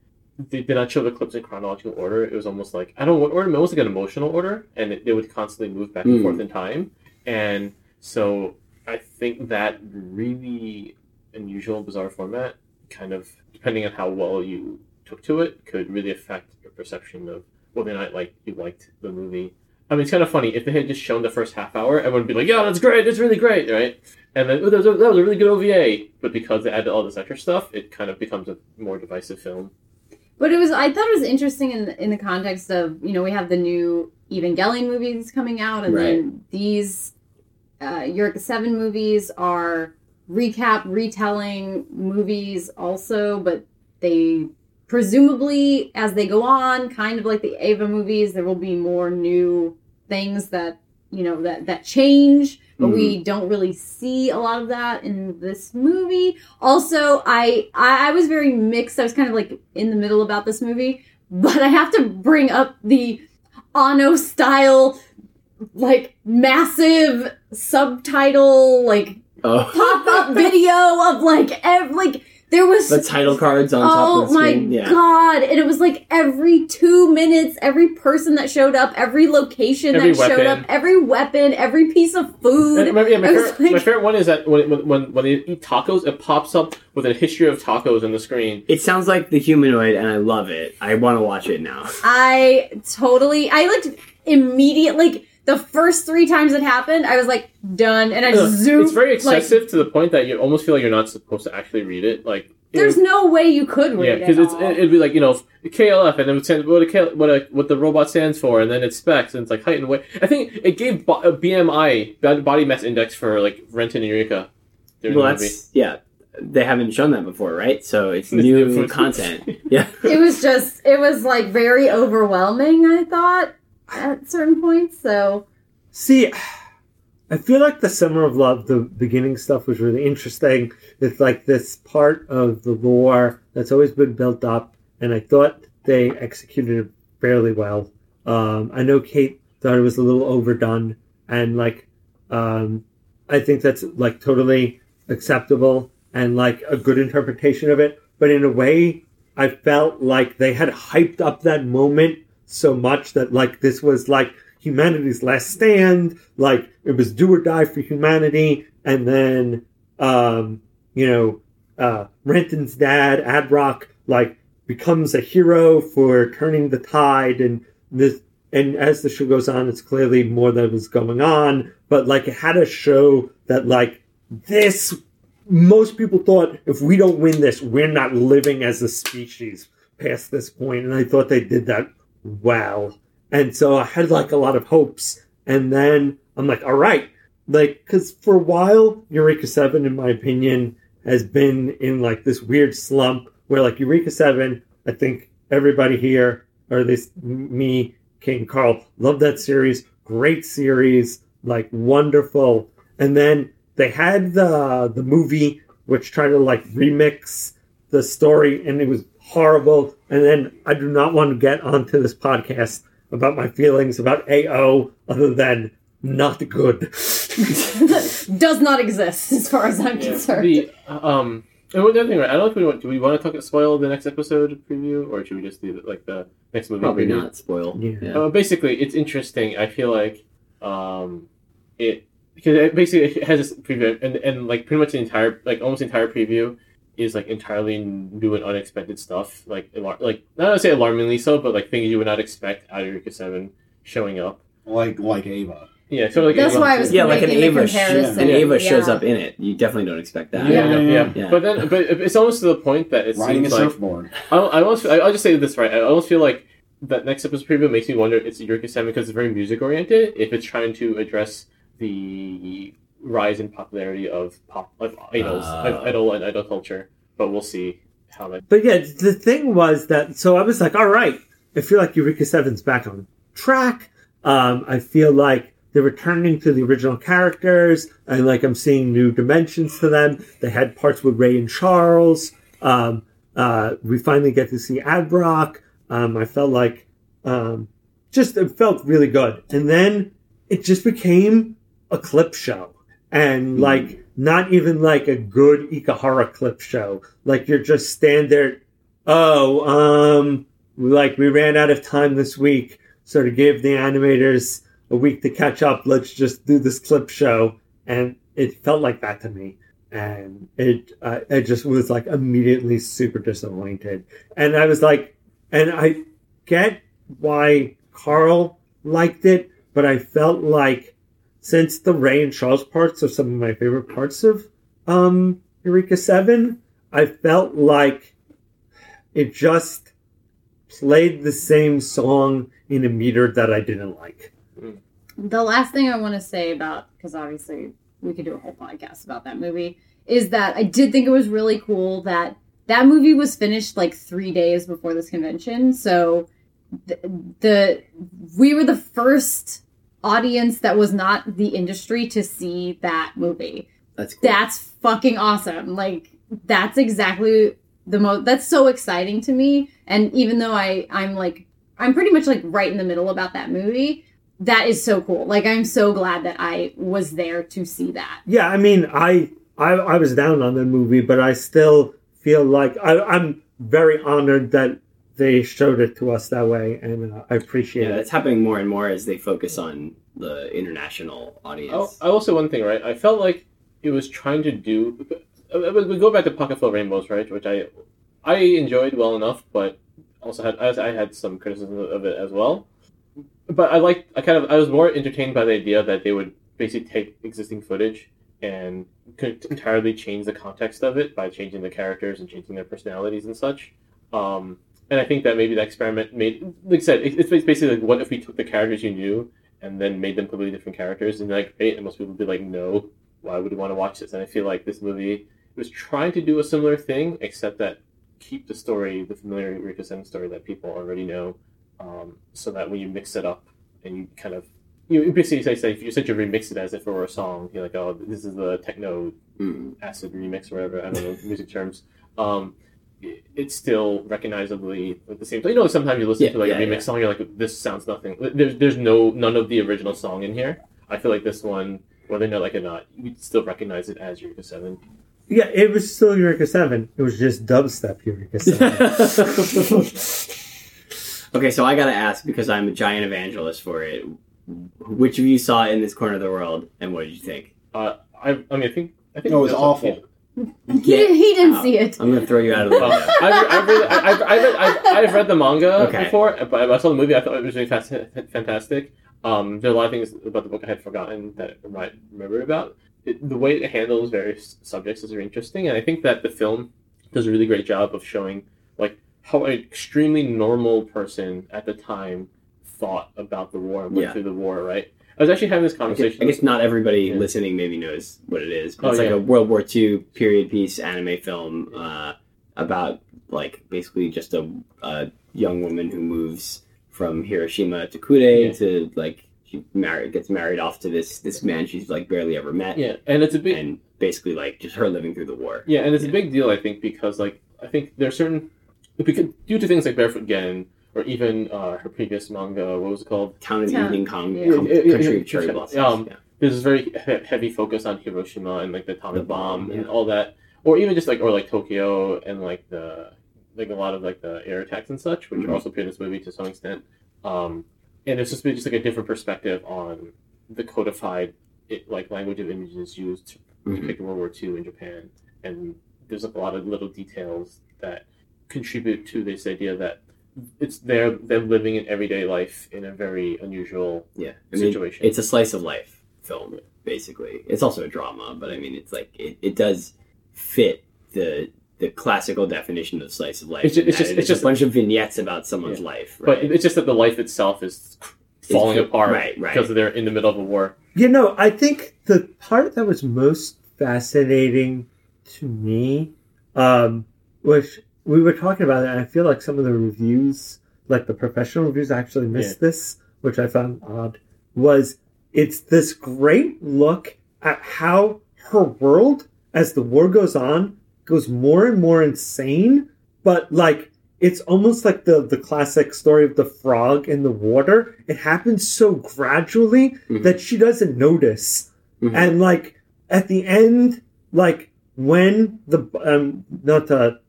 they did not show the clips in chronological order. It was almost like I don't know what order, almost like an emotional order, and it, they would constantly move back and Hmm. forth in time. And so I think that really unusual, bizarre format, kind of depending on how well you took to it, could really affect your perception of whether or not like you liked the movie. I mean, it's kind of funny if they had just shown the first half hour, everyone would be like, "Yeah, that's great, that's really great," right? And then "Oh, that was, a, that was a really good OVA. But because they added all this extra stuff, it kind of becomes a more divisive film. But it was I thought it was interesting in the, in the context of you know we have the new Evangelion movies coming out, and then these uh, Eureka Seven movies are recap retelling movies also, but they presumably as they go on, kind of like the Eva movies, there will be more new things that you know that that change. But we mm-hmm. don't really see a lot of that in this movie. Also, I, I I was very mixed. I was kind of like in the middle about this movie, but I have to bring up the Anno style, like massive subtitle, like Oh, pop up video of like ev- like there was the title cards on top Oh of the oh my screen. yeah. god! And it was like every two minutes, every person that showed up, every location Every that showed up, every weapon, every piece of food. And my, yeah, my, I was favorite, my favorite one is that when, when, when, when they eat tacos, it pops up with a history of tacos on the screen. It sounds like the humanoid, and I love it. I want to watch it now. I totally, I like immediately, like the first three times it happened, I was like done, and I just zoomed. It's very like, excessive to the point that you almost feel like you're not supposed to actually read it. Like there's would- no way you could read yeah, it. because it's all. it'd be like you know KLF, and then it would stand what a K, what a, what the robot stands for, and then it's specs, and it's like height and weight. I think it gave bo- uh, a BMI body mass index for like Renton and Eureka. Well, the movie. that's yeah. They haven't shown that before, right? So it's It's new different. content. Yeah. it was just it was like very overwhelming i thought at certain points so See, I feel like the Summer of Love, the beginning stuff was really interesting. It's like this part of the lore that's always been built up, and I thought they executed it fairly well. Um, I know Kate thought it was a little overdone, and like, um, I think that's like totally acceptable and like a good interpretation of it. But in a way, I felt like they had hyped up that moment so much that like this was like humanity's last stand like it was do or die for humanity and then um you know uh renton's dad adroc like becomes a hero for turning the tide and this and as the show goes on it's clearly more that was going on but like it had to show that like this most people thought if we don't win this we're not living as a species past this point and i thought they did that well and so I had like a lot of hopes. And then I'm like, all right. Like, cause for a while, Eureka 7, in my opinion, has been in like this weird slump where like Eureka 7, I think everybody here, or at least me, King Carl, love that series. Great series, like wonderful. And then they had the, the movie, which tried to like remix the story and it was horrible. And then I do not want to get onto this podcast about my feelings about AO other than not good. does not exist as far as i'm Yeah. concerned The um And one other thing, right? I don't know if we want. Do we want to talk spoil the next episode preview, or should we just do like the next movie? Probably preview? not spoil. Yeah. Uh, basically, it's interesting. I feel like um, it because it basically it has this preview, and and like pretty much the entire like almost the entire preview is like entirely new and unexpected stuff. Like alar- like not to say alarmingly so, but like things you would not expect out of Eureka Seven showing up. Like like Eva. Yeah, sort of like That's Eva- why I was Yeah, like an Eva, sh- an Eva Yeah. shows up in it. You definitely don't expect that. Yeah, Yeah, yeah, yeah. Yeah. But then, but it's almost to the point that it Riding a seems like surfboard. I, I almost I, I'll just say this right. I almost feel like that next episode preview makes me wonder it's Eureka Seven because it's very music oriented. If it's trying to address the rise in popularity of pop of idols, Ah. idol and idol culture, but we'll see how that. But yeah, the thing was that so I was like, all right, I feel like Eureka Seven's back on track. Um, I feel like they're returning to the original characters, and like I'm seeing new dimensions to them. They had parts with Ray and Charles. Um, uh, we finally get to see Adroc. Um, I felt like um, just it felt really good, and then it just became a clip show, and like not even like a good Ikuhara clip show. Like you're just standard. Oh, um, like we ran out of time this week, so to give the animators a week to catch up, let's just do this clip show, and it felt like that to me. And it, uh, it just was like immediately super disappointed. And I was like, and I get why Carl liked it, but I felt like since the Ray and Charles parts are some of my favorite parts of um Eureka Seven, I felt like it just played the same song in a meter that I didn't like. The last thing I want to say about, because obviously we could do a whole podcast about that movie, is that I did think it was really cool that that movie was finished like three days before this convention. So the, the we were the first audience that was not the industry to see that movie. That's cool. That's fucking awesome. Like that's exactly the most that's so exciting to me. And even though I I'm like I'm pretty much like right in the middle about that movie, that is so cool. Like I'm so glad that I was there to see that. Yeah, I mean, I I, I was down on the movie, but I still feel like I, I'm very honored that they showed it to us that way, and uh, I appreciate yeah, it. it's happening more and more as they focus on the international audience. I will say one thing, right? I felt like it was trying to do. uh, We go back to Pocket Full of Rainbows, right? Which I I enjoyed well enough, but also had I I had some criticism of it as well. But I like I kind of I was more entertained by the idea that they would basically take existing footage and could entirely change the context of it by changing the characters and changing their personalities and such. Um, and I think that maybe the experiment made, like I said, it's basically like, what if we took the characters you knew and then made them completely different characters? And like, great. And most people would be like, no, why would you want to watch this? And I feel like this movie was trying to do a similar thing, except that keep the story, the familiar Eureka Seven story that people already know, um, so that when you mix it up and you kind of you basically say, say if you essentially remix it as if it were a song, you're like, oh, this is the techno Mm. acid remix or whatever. I don't know music terms. Um, it's still recognizably at the same time. You know, sometimes you listen Yeah, to like yeah, a remix yeah. song, you're like, this sounds nothing. There's there's no none of the original song in here. I feel like this one, whether you know like it or not, you still recognize it as Eureka Seven. Yeah, it was still Eureka Seven. It was just dubstep Eureka Seven. okay, so I gotta ask because I'm a giant evangelist for it. Which of you saw it in this corner of the world, and what did you think? Uh, I I mean I think I think No, it was that's- awful. He, didn't, he didn't out. see it. I'm gonna throw you out of the Uh. I've, I've, really, I've, I've, read, I've, I've read the manga Okay. before, but I saw the movie. I thought it was really fantastic. Um, there are a lot of things about the book I had forgotten that I might remember about. It, the way it handles various subjects is very interesting, and I think that the film does a really great job of showing like how an extremely normal person at the time thought about the war and went Yeah. through the war. Right? I was actually having this I guess, conversation. I guess not everybody Yeah. listening maybe knows what it is. But Oh, it's like yeah. a World War II period piece anime film uh, about like basically just a, a young woman who moves from Hiroshima to Kure Yeah. to like she married gets married off to this this man she's like barely ever met yeah, and it's a big and basically like just her living through the war. Yeah, and it's a big deal, I think, because like I think there are certain because due to things like Barefoot Gen or even uh, her previous manga, what was it called? Town of the Town. Evening Con- Yeah. Com- Yeah, yeah, Country yeah, of Cherry. Blossoms. Um, yeah. There's this very he- heavy focus on Hiroshima and like the atomic The bomb, bomb and yeah. all that. or even just like or like Tokyo and like the like a lot of like the air attacks and such, which Mhm. are also appear in this movie to some extent. Um, and it's just been just like a different perspective on the codified it, like language of images used to Mhm. depict World War II in Japan, and there's like a lot of little details that contribute to this idea that it's their them living an everyday life in a very unusual Yeah, I mean, situation. it's a slice of life film, basically. It's also a drama, but I mean, it's like it, it does fit the the classical definition of slice of life. It's ju- it's just- it it's just- a bunch of vignettes about someone's Yeah. life, But it's just that the life itself is falling It's- apart right, right. because they're in the middle of a war. You know, I think the part that was most fascinating to me, um, which we were talking about it, and I feel like some of the reviews, like the professional reviews, actually missed this, which I found odd, was it's this great look at how her world, as the war goes on, goes more and more insane, but like it's almost like the the classic story of the frog in the water. It happens so gradually Mhm. that she doesn't notice. Mhm. And like at the end, like when the um not to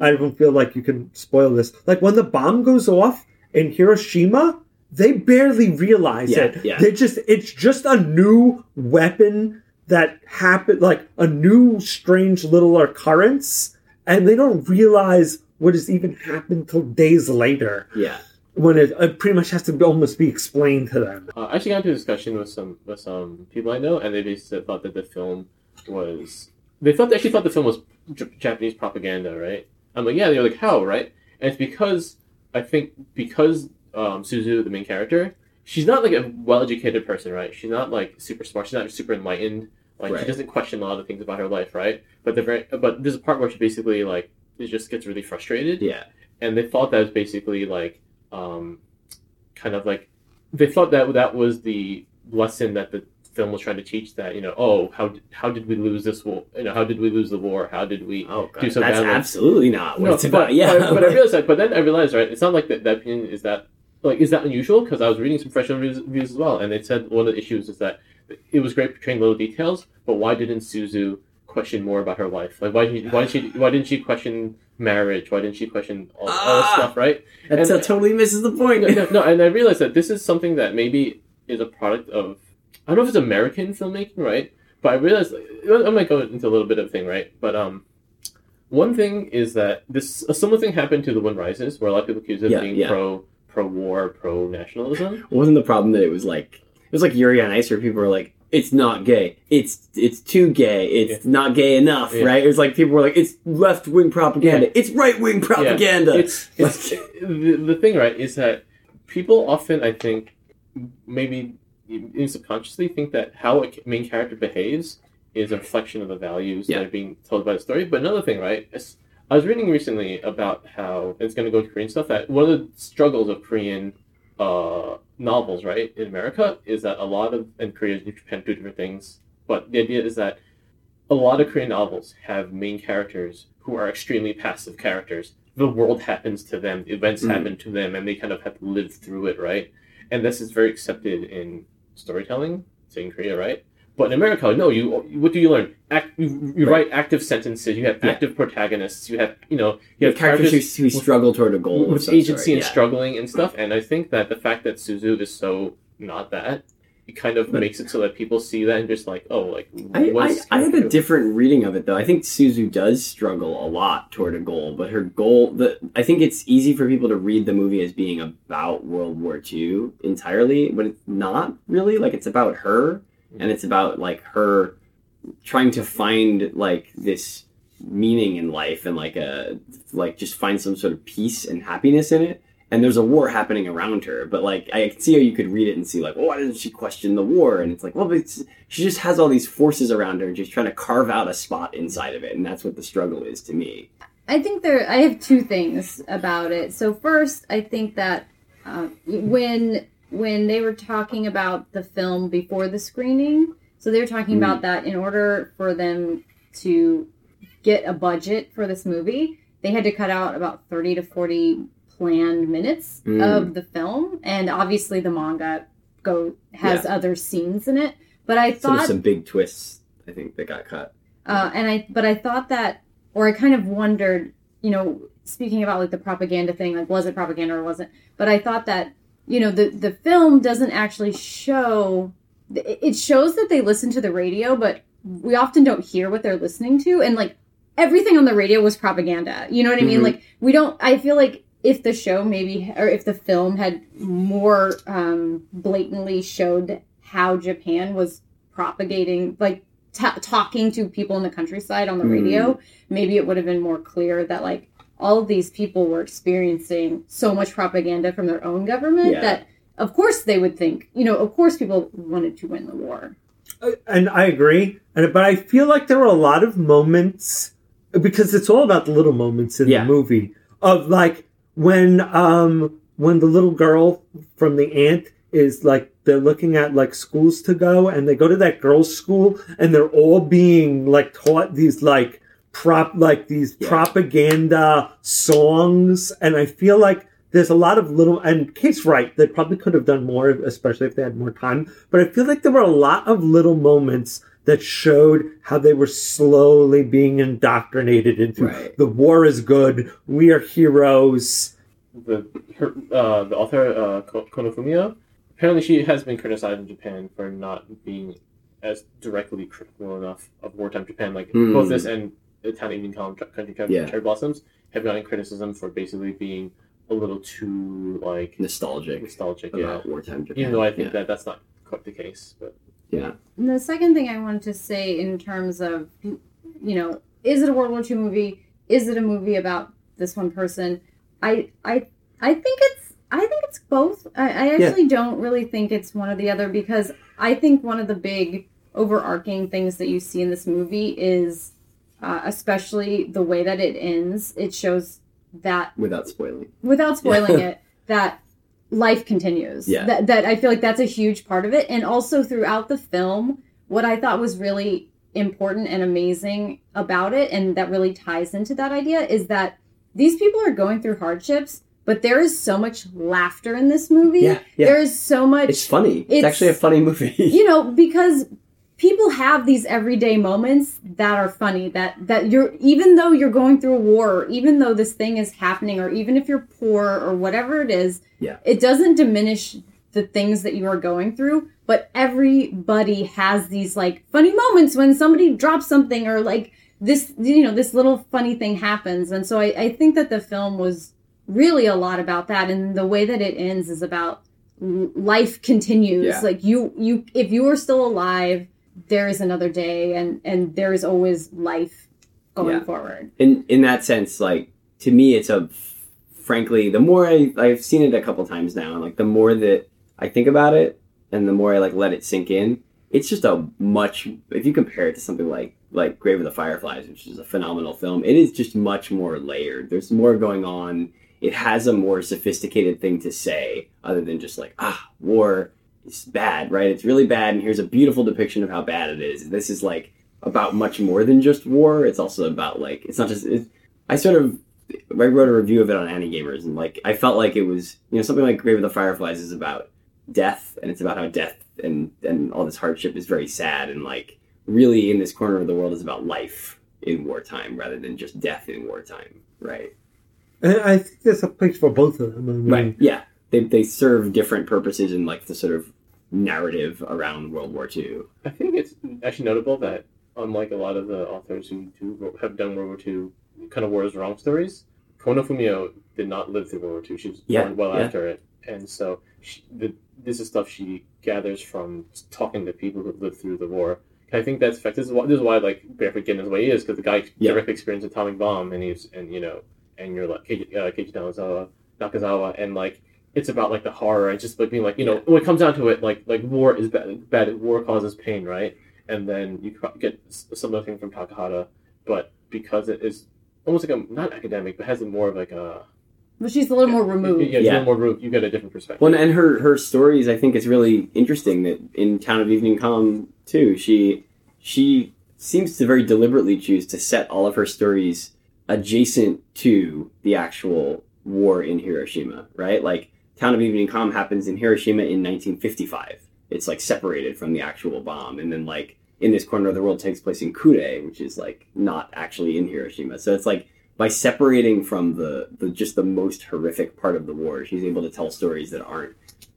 I don't feel like you can spoil this. Like when the bomb goes off in Hiroshima, they barely realize Yeah, it. yeah. They just it's just a new weapon that happened like a new strange little occurrence and they don't realize what has even happened till days later yeah, when it, it pretty much has to be, almost be explained to them. Uh, I actually got into a discussion with some with some people I know, and they basically thought that the film was they thought they actually thought the film was J- Japanese propaganda, right? I'm like, yeah. They're like, how, right? And it's because I think because um, Suzu, the main character, she's not like a well-educated person, right? She's not like super smart. She's not super enlightened. Like Right. she doesn't question a lot of things about her life, right? But the very but there's a part where she basically like it just gets really frustrated yeah, and they thought that was basically like um, kind of like they thought that that was the lesson that the film was trying to teach that you know oh how did- how did we lose this war you know how did we lose the war how did we Oh, God. Do so that's badly. absolutely not what no it's but, about. Yeah, but, but I realized that but then I realized right it's not like that that opinion is that like is that unusual because I was reading some professional reviews, as well and they said one of the issues is that it was great portraying little details but why didn't Suzu question more about her life like why did why did she why didn't she question marriage why didn't she question all, all this Ah! stuff right that totally misses the point. no, no, no, and I realized that this is something that maybe is a product of I don't know if it's American filmmaking, right? But I realized I might go into a little bit of a thing, right? But um, one thing is that this a similar thing happened to The Wind Rises, where a lot of people accuse it Yeah, of being yeah. pro pro war, pro nationalism. Wasn't the problem that it was like it was like Yuri on Ice, where people were like, "It's not gay. It's it's too gay. It's not gay enough." Yeah. Right? It was like people were like, "It's left wing propaganda. It's right wing propaganda." It's, it's the, the thing, right? Is that people often, I think, maybe even subconsciously think that how a main character behaves is a reflection of the values Yeah. that are being told by the story. But another thing, right? I was reading recently about how it's going to go to Korean stuff. That one of the struggles of Korean uh, novels, right, in America, is that a lot of and Korea and Japan do different things. But the idea is that a lot of Korean novels have main characters who are extremely passive characters. The world happens to them, events Mhm. happen to them, and they kind of have to live through it, right? And this is very accepted in storytelling, say in Korea, right? But in America, no. You what do you learn? Act, you, you Right. write active sentences. You have Yeah. active protagonists. You have you know you have have characters who, who struggle toward a goal with agency sort, and yeah. struggling and stuff. And I think that the fact that Suzu is so not that, it kind of makes it so that people see that and just like, oh, like I, I, I had a different reading of it though. I think Suzu does struggle a lot toward a goal, but her goal the I think it's easy for people to read the movie as being about World War II entirely, but it's not really. Like it's about her and it's about like her trying to find like this meaning in life and like a like just find some sort of peace and happiness in it. And there's a war happening around her, but like I can see how you could read it and see like, well, why doesn't she question the war? And it's like, well, but she just has all these forces around her and she's trying to carve out a spot inside of it, and that's what the struggle is to me. I think there. I have two things about it. So first, I think that uh, when when they were talking about the film before the screening, so they were talking Mm. about that in order for them to get a budget for this movie, they had to cut out about thirty to forty planned minutes Mm. of the film, and obviously the manga go has other scenes in it. But I thought some big twists, I think, that got cut. Uh, and I, but I thought that, or I kind of wondered, you know, speaking about like the propaganda thing, like was it propaganda or wasn't? But I thought that, you know, the the film doesn't actually show. It it shows that they listen to the radio, but we often don't hear what they're listening to, and like everything on the radio was propaganda. You know what I mean? Mhm. Like we don't. I feel like if the show maybe or if the film had more um, blatantly showed how Japan was propagating, like ta talking to people in the countryside on the Mhm. radio, maybe it would have been more clear that like all of these people were experiencing so much propaganda from their own government Yeah. that of course they would think, you know, of course people wanted to win the war. Uh, and I agree. And but I feel like there were a lot of moments because it's all about the little moments in Yeah. the movie of like when um when the little girl from the ant is like they're looking at like schools to go and they go to that girls school and they're all being like taught these like prop like these Yeah. propaganda songs and I feel like there's a lot of little and Kate's right they probably could have done more especially if they had more time but I feel like there were a lot of little moments that showed how they were slowly being indoctrinated into Right. the war is good we are heroes the her, uh, the author uh, Ko- Kono Fumio. Apparently, she has been criticized in Japan for not being as directly critical enough of wartime Japan. Like Hmm. both this and the Town Evening Calm, Country Cherry Yeah. Cherry Blossoms, have gotten criticism for basically being a little too like Nostalgic nostalgic. Yeah, about wartime Japan. even though I think yeah. that that's not quite the case. But yeah. And the second thing I wanted to say in terms of, you know, is it a World War II movie? Is it a movie about this one person? I I I think it's I think it's both. I, I actually don't really think it's one or the other because I think one of the big overarching things that you see in this movie is, uh, especially the way that it ends. It shows that Without spoiling. without spoiling it that life continues Yeah. that, that i feel like that's a huge part of it and also throughout the film what i thought was really important and amazing about it and that really ties into that idea is that these people are going through hardships but there is so much laughter in this movie Yeah, yeah. there is so much It's funny. It's, It's- actually a funny movie. you know because people have these everyday moments that are funny that that you're even though you're going through a war or even though this thing is happening or even if you're poor or whatever it is Yeah. it doesn't diminish the things that you are going through but everybody has these like funny moments when somebody drops something or like this you know this little funny thing happens and so i, I think that the film was really a lot about that and the way that it ends is about life continues Yeah. like you you if you are still alive there is another day and and there is always life going Yeah. forward in in that sense, like to me, it's a frankly the more I I've seen it a couple times now, and like the more that I think about it, and the more I like let it sink in, it's just a much. If you compare it to something like like Grave of the Fireflies, which is a phenomenal film, it is just much more layered. There's more going on. It has a more sophisticated thing to say, other than just like ah, war is bad, right? It's really bad, and here's a beautiful depiction of how bad it is. This is like about much more than just war. It's also about like it's not just. It, I sort of I wrote a review of it on Ani-Gamers, and like I felt like it was you know something like Grave of the Fireflies is about death, and it's about how death and and all this hardship is very sad, and like really in this corner of the world is about life in wartime rather than just death in wartime, right? and I think there's a place for both of them I mean, Right. Yeah. They they serve different purposes in like the sort of narrative around World War II. I think it's actually notable that unlike a lot of the authors who do have done World War II kind of war is wrong stories, Kono Fumio did not live through World War II. She was Yeah, born well yeah. after it, and so she, the, this is stuff she gathers from talking to people who lived through the war. And I think that's fact. This is why this is why like Barefoot Gen is the way he is because the guy Yeah. directly experienced an atomic bomb, and he's and you know, and you're like Keiji, uh, Keiji Nakazawa, Nakazawa, and like it's about like the horror and just like being like you know when it comes down to it like like war is bad, bad war causes pain right? And then you pro- get s- similar thing from Takahata but because it is almost like a not academic but has a more of like a but she's a little more removed. Yeah, it's a Yeah. little more removed you get a different perspective. Well, and her her stories, I think, it's really interesting that in Town of Evening Calm too, she she seems to very deliberately choose to set all of her stories adjacent to the actual war in Hiroshima, right? Like Town of Evening Calm happens in Hiroshima in 1955. It's like separated from the actual bomb, and then like in this corner of the world takes place in Kure, which is like not actually in Hiroshima. So it's like by separating from the, the just the most horrific part of the war, she's able to tell stories that aren't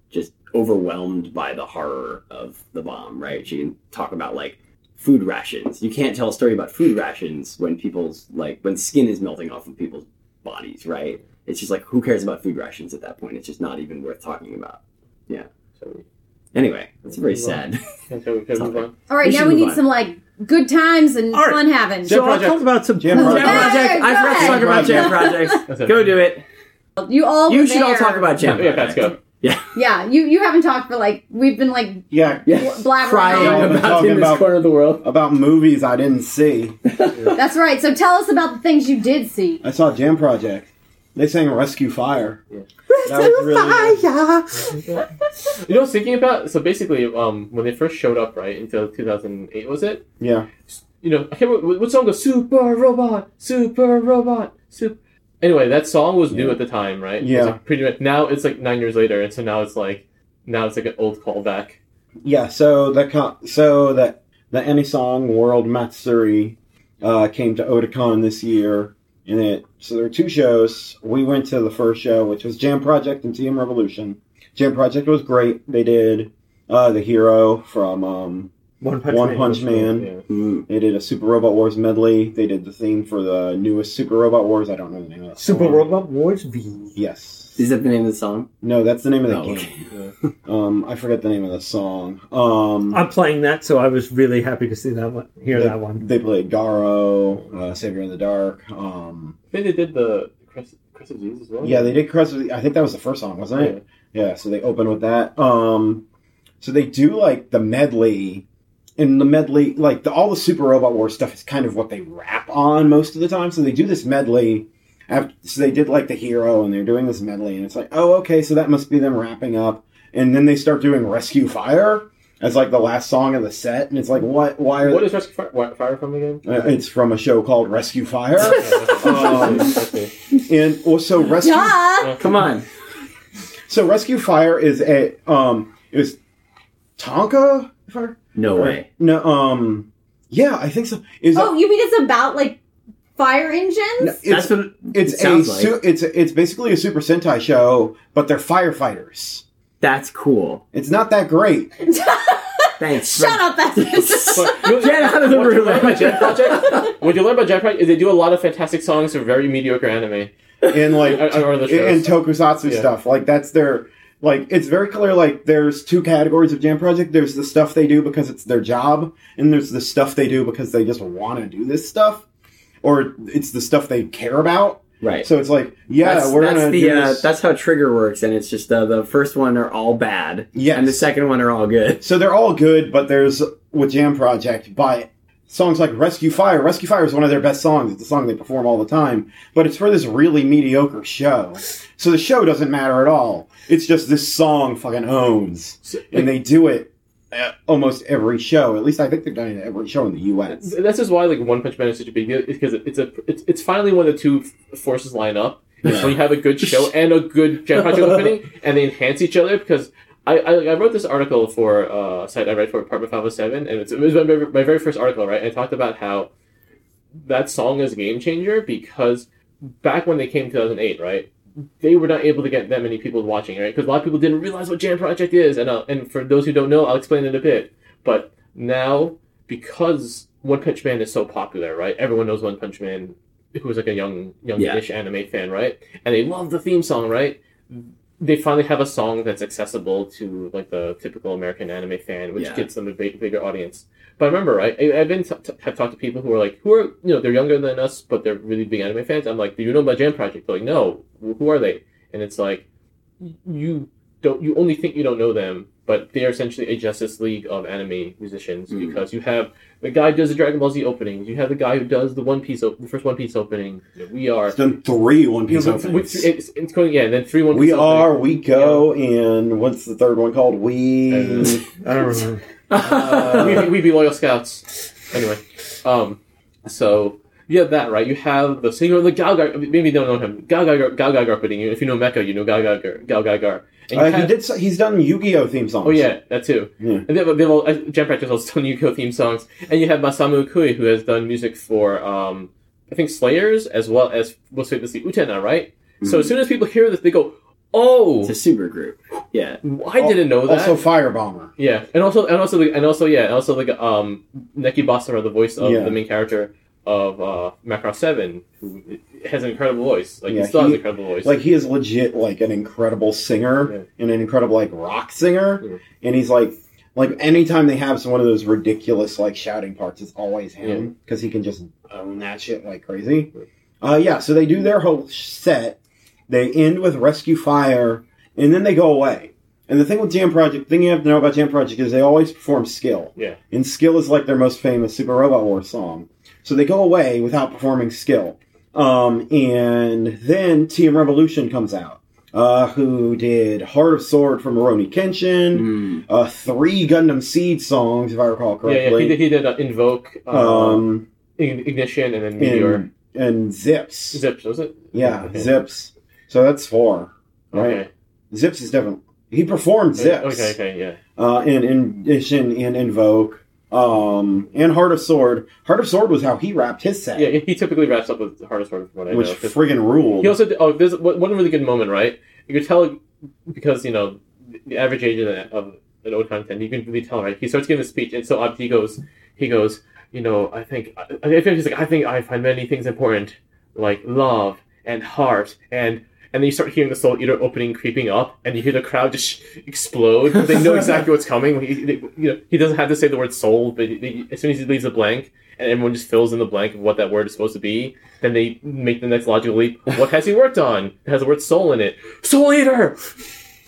just overwhelmed by the horror of the bomb, right? She can talk about like food rations. You can't tell a story about food rations when people's like when skin is melting off of people's bodies, right? It's just like who cares about food rations at that point? It's just not even worth talking about. Yeah. So, Anyway, that's very sad. can we, can move on? All right, We now should we move need on. some like good times and All right. fun having. Jam So I'll Project. talk about some Jam cool Project. Jam Project. Hey, I forgot to talk about Jam ahead. Projects. it. Go do it. You all You were should all there. talk about Jam Yeah, let's Project. go. Yeah, you you haven't talked for like we've been like Yeah, Yeah. blabbering Crying on. about Talking in this about- corner of the world. about movies I didn't see. That's right. So tell us about the things you did see. I saw Jam Project. They sang "Rescue Fire." Yeah. That was really good. You know, I was thinking about so basically, um, when they first showed up, right, until 2008, was it? Yeah, You know, I can't remember what- what song goes Super Robot, Super Robot, Super. Anyway, that song was new Yeah. at the time, right? It was, Yeah. like, pretty much. Now it's like nine years later, and so now it's like now it's like an old callback. yeah. So the co- so that the Anisong World Matsuri uh, came to Otakon this year, and it so there are two shows. We went to the first show, which was Jam Project and TM Revolution. Jam Project was great. They did uh, the hero from um, One Punch One Man. Punch Man. Yeah. Mm. They did a Super Robot Wars medley. They did the theme for the newest Super Robot Wars. I don't know the name of that. Super song. Robot Wars V. Yes. Is that the name of the song? No, that's the name of the Oh, game. okay. Um, I forget the name of the song. Um, I'm playing that, so I was really happy to see that one, hear they, that one. They played Garo, uh, Savior in the Dark. Um, I think they did the Crest, Crest of Jesus as well. yeah, they did Crest. of the- I think that was the first song, wasn't it? Yeah. So they open with that. Um, so they do like the medley. And the medley, like the, all the Super Robot Wars stuff, is kind of what they rap on most of the time. So they do this medley. After, so they did like the hero, and they're doing this medley, and it's like, oh, okay, so that must be them wrapping up. And then they start doing Rescue Fire as like the last song of the set, and it's like, what? Why are What is Rescue Fire, Wi- Fire from again? Uh, it's from a show called Rescue Fire. Um, and well, so Rescue Duh. Come on. so Rescue Fire is a um it was Tomica if I- No way. no um yeah I think so is Oh, you mean it's about like fire engines? it's That's what it it's a sounds like. su- it's it's basically a Super Sentai show but they're firefighters. That's cool. It's not that great. Thanks. Shut up, that's But you know, Get out of the what you room. learn about Jam Project? what you learn about Jam Project is they do a lot of fantastic songs for very mediocre anime. And like I- I don't the and shows. tokusatsu Yeah. stuff like that's their like it's very clear like there's two categories of jam project there's the stuff they do because it's their job and there's the stuff they do because they just want to do this stuff or it's the stuff they care about. Right. so it's like yeah that's, we're that's gonna the uh, that's how trigger works, and it's just uh, the first one are all bad, yeah, and the second one are all good. so they're all good but there's with jam project but songs like rescue fire rescue fire is one of their best songs. It's a song they perform all the time but it's for this really mediocre show. So the show doesn't matter at all. It's just this song fucking owns and they do it almost every show. At least I think they've done it at every show in the U.S. That's just why like One Punch Man is such a big deal because it's a it's, it's finally when the two forces line up. Yeah. When you have a good show and a good Jam Project opening, and they enhance each other. Because I, I, I wrote this article for uh, a site I read for Apartment Five Hundred Seven, and it's, it was my, very- my very first article, right? And I talked about how that song is a game changer because back when they came in two thousand eight, right? They were not able to get that many people watching, right? Because a lot of people didn't realize what Jam Project is, and uh, and for those who don't know, I'll explain it a bit. But now, because One Punch Man is so popular, right? Everyone knows One Punch Man, who was like a young, youngish anime fan, right? And they love the theme song, right? They finally have a song that's accessible to like the typical American anime fan, which Yeah. gets them a big, bigger audience. But remember, right? I, I've been t- t- have talked to people who are like, who are you know, they're younger than us, but they're really big anime fans. I'm like, do you know about Jam Project? They're like, no. Who are they? And it's like, you don't you only think you don't know them, but they are essentially a Justice League of anime musicians Mm. because you have the guy who does the Dragon Ball Z openings, you have the guy who does the One Piece op- the first One Piece opening. We are It's done three One you Piece know, with- with- openings. it's, it's going yeah, and then three One We Piece are, we go, and what's the third one called? We. Uh, I don't remember. openings. we, we be loyal scouts. Anyway, um, so you have that right. You have the singer of the Gal Gar. Maybe you don't know him. Gal Gar Gal Gar opening. If you know Mecha, you know Gal Gar Gal Gar. And Uh, he have- did. He's done Yu-Gi-Oh theme songs. Oh yeah, that too. Yeah. And they have, they have all, uh, Jam Project also done Yu-Gi-Oh theme songs, and you have Masami Okui who has done music for um, I think Slayers as well as most famously Utena, right? So as soon as people hear this, they go, "Oh, It's a super group. Yeah. I didn't know that." Also, Firebomber. yeah, and also and also and also yeah, and also like um, Nekki Basara, the voice of Yeah. the main character of uh, Macross Seven, who has an incredible voice. Like Yeah, he still has an incredible voice. Like he is legit like an incredible singer Yeah. and an incredible like rock singer, Yeah. and he's like like anytime they have one of those ridiculous like shouting parts, it's always him because he can just own that shit like crazy. Uh, yeah, so they do their whole set. They end with Rescue Fire, and then they go away. And the thing with Jam Project, thing you have to know about Jam Project is they always perform Skill. Yeah. And Skill is like their most famous Super Robot Wars song. So they go away without performing Skill. Um, and then TM Revolution comes out, uh, who did Heart of Sword from Rurouni Kenshin, Mm. uh, three Gundam Seed songs, if I recall correctly. yeah, yeah, he did, he did uh, Invoke, um, um, Ignition, and then Meteor. and, and Zips. Zips, was it? Yeah, Okay. Zips. So that's four, right? Okay. Zips is different. He performed Zips. Okay, okay, yeah. uh, in Ignition and Invoke, um, and Heart of Sword. Heart of Sword was how he wrapped his set, Yeah, he typically wraps up with Heart of Sword from what I which know. friggin' ruled. He also did, oh, there's one one really good moment, right? You could tell because you know the average age of, of an old content, you can really tell, right? He starts giving a speech, and so up he goes, he goes, you know, I think, I, I think he's like, I think I find many things important, like love and heart, and and then you start hearing the Soul Eater opening creeping up, and you hear the crowd just explode. They know exactly what's coming. He, they, you know, he doesn't have to say the word soul, but as soon as he leaves a blank, and everyone just fills in the blank of what that word is supposed to be, then they make the next logical leap. What has he worked on? It has the word soul in it. Soul Eater!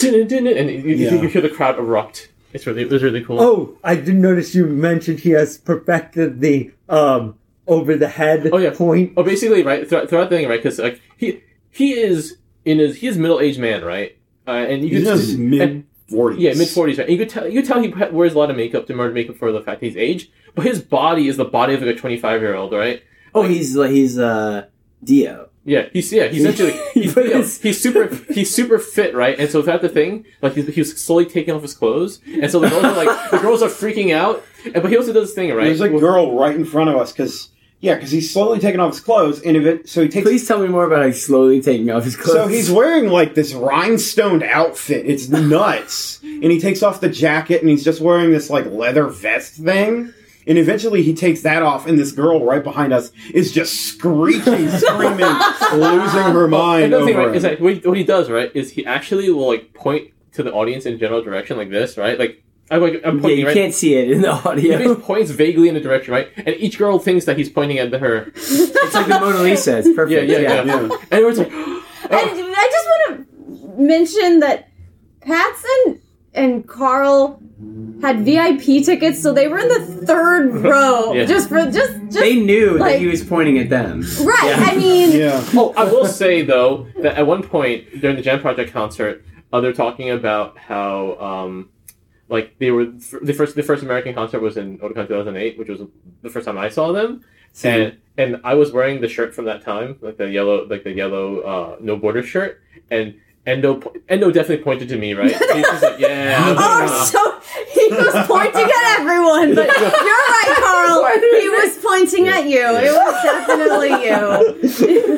And you, Yeah. you hear the crowd erupt. It's really, it was really cool. Oh, I did notice you mentioned he has perfected the um over the head Oh, yeah. point. Oh, basically, right throughout, throughout the thing, right? Because like he he is in his he is middle aged man, right? Uh, and you He's could in his mid forties. yeah, mid forties, right? And you could tell you could tell he wears a lot of makeup to murder makeup for the fact he's aged, but his body is the body of like a twenty five year old, right? Oh, he's like he's uh Dio. Yeah, he's yeah, he's actually he's, you know, he's super he's super fit, right? And so without the thing, like he's, he was slowly taking off his clothes, and so the girls are like the girls are freaking out. And, but he also does this thing, right? There's a girl right in front of us because yeah, because he's slowly taking off his clothes, and it so he takes. Please tell me more about how he's slowly taking off his clothes. So he's wearing like this rhinestoned outfit. It's nuts. and he takes off the jacket and he's just wearing this like leather vest thing. And eventually he takes that off and this girl right behind us is just screeching, screaming, losing her mind Another thing, right, is that what he, what he does, right, is he actually will like point to the audience in general direction like this, right? Like I'm like I'm yeah, you right. can't see it in the audio. just points vaguely in a direction, right? And each girl thinks that he's pointing at her. it's like the Mona Lisa. It's perfect. Yeah, yeah, yeah. Yeah. And everyone's like, And I just want to mention that Patson and, and Carl had VIP tickets, so they were in the third row. Yeah. Just for just just They knew Like- that he was pointing at them. right. Yeah. I mean, Yeah. Oh, I will say though that at one point during the Jam Project concert, uh, they're talking about how um, like they were the first the first American concert was in Otakon 2008, which was the first time I saw them, and and I was wearing the shirt from that time, like the yellow like the yellow uh, no border shirt, and Endo Endo definitely pointed to me, right? He's just like, yeah. Oh, so he was pointing at everyone, but you're right, Carl. He was pointing at you. It was definitely you.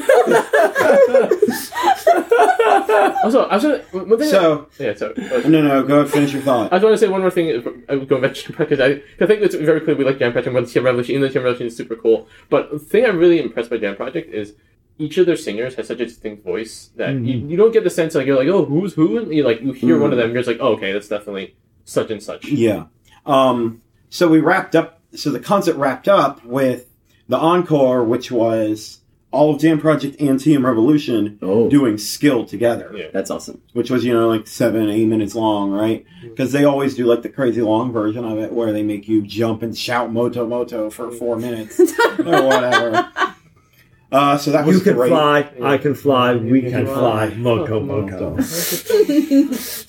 also, I was gonna, one thing So yeah, so uh, no, no, go ahead, finish your thought. I just want to say one more thing. uh, Going back to Jam Pack, 'cause I, 'cause I think it's very clear we like Jam Project more than Jam Revolution. Even though Jam Revolution is super cool, but the thing I'm really impressed by Jam Project is each of their singers has such a distinct voice that you, you don't get the sense like you're like oh who's who and you like you hear one of them and you're just like oh okay that's definitely such and such. Yeah. Um, so we wrapped up. So the concert wrapped up with the encore, which was all of Jam Project and TM Revolution Oh, doing skill together, Yeah. that's awesome. which was you know like seven, eight minutes long, right? Because they always do like the crazy long version of it, where they make you jump and shout "moto moto" for four minutes or whatever. Uh, so that was You can great. fly, I can fly, we can can fly. fly. Moto, Moto. moto.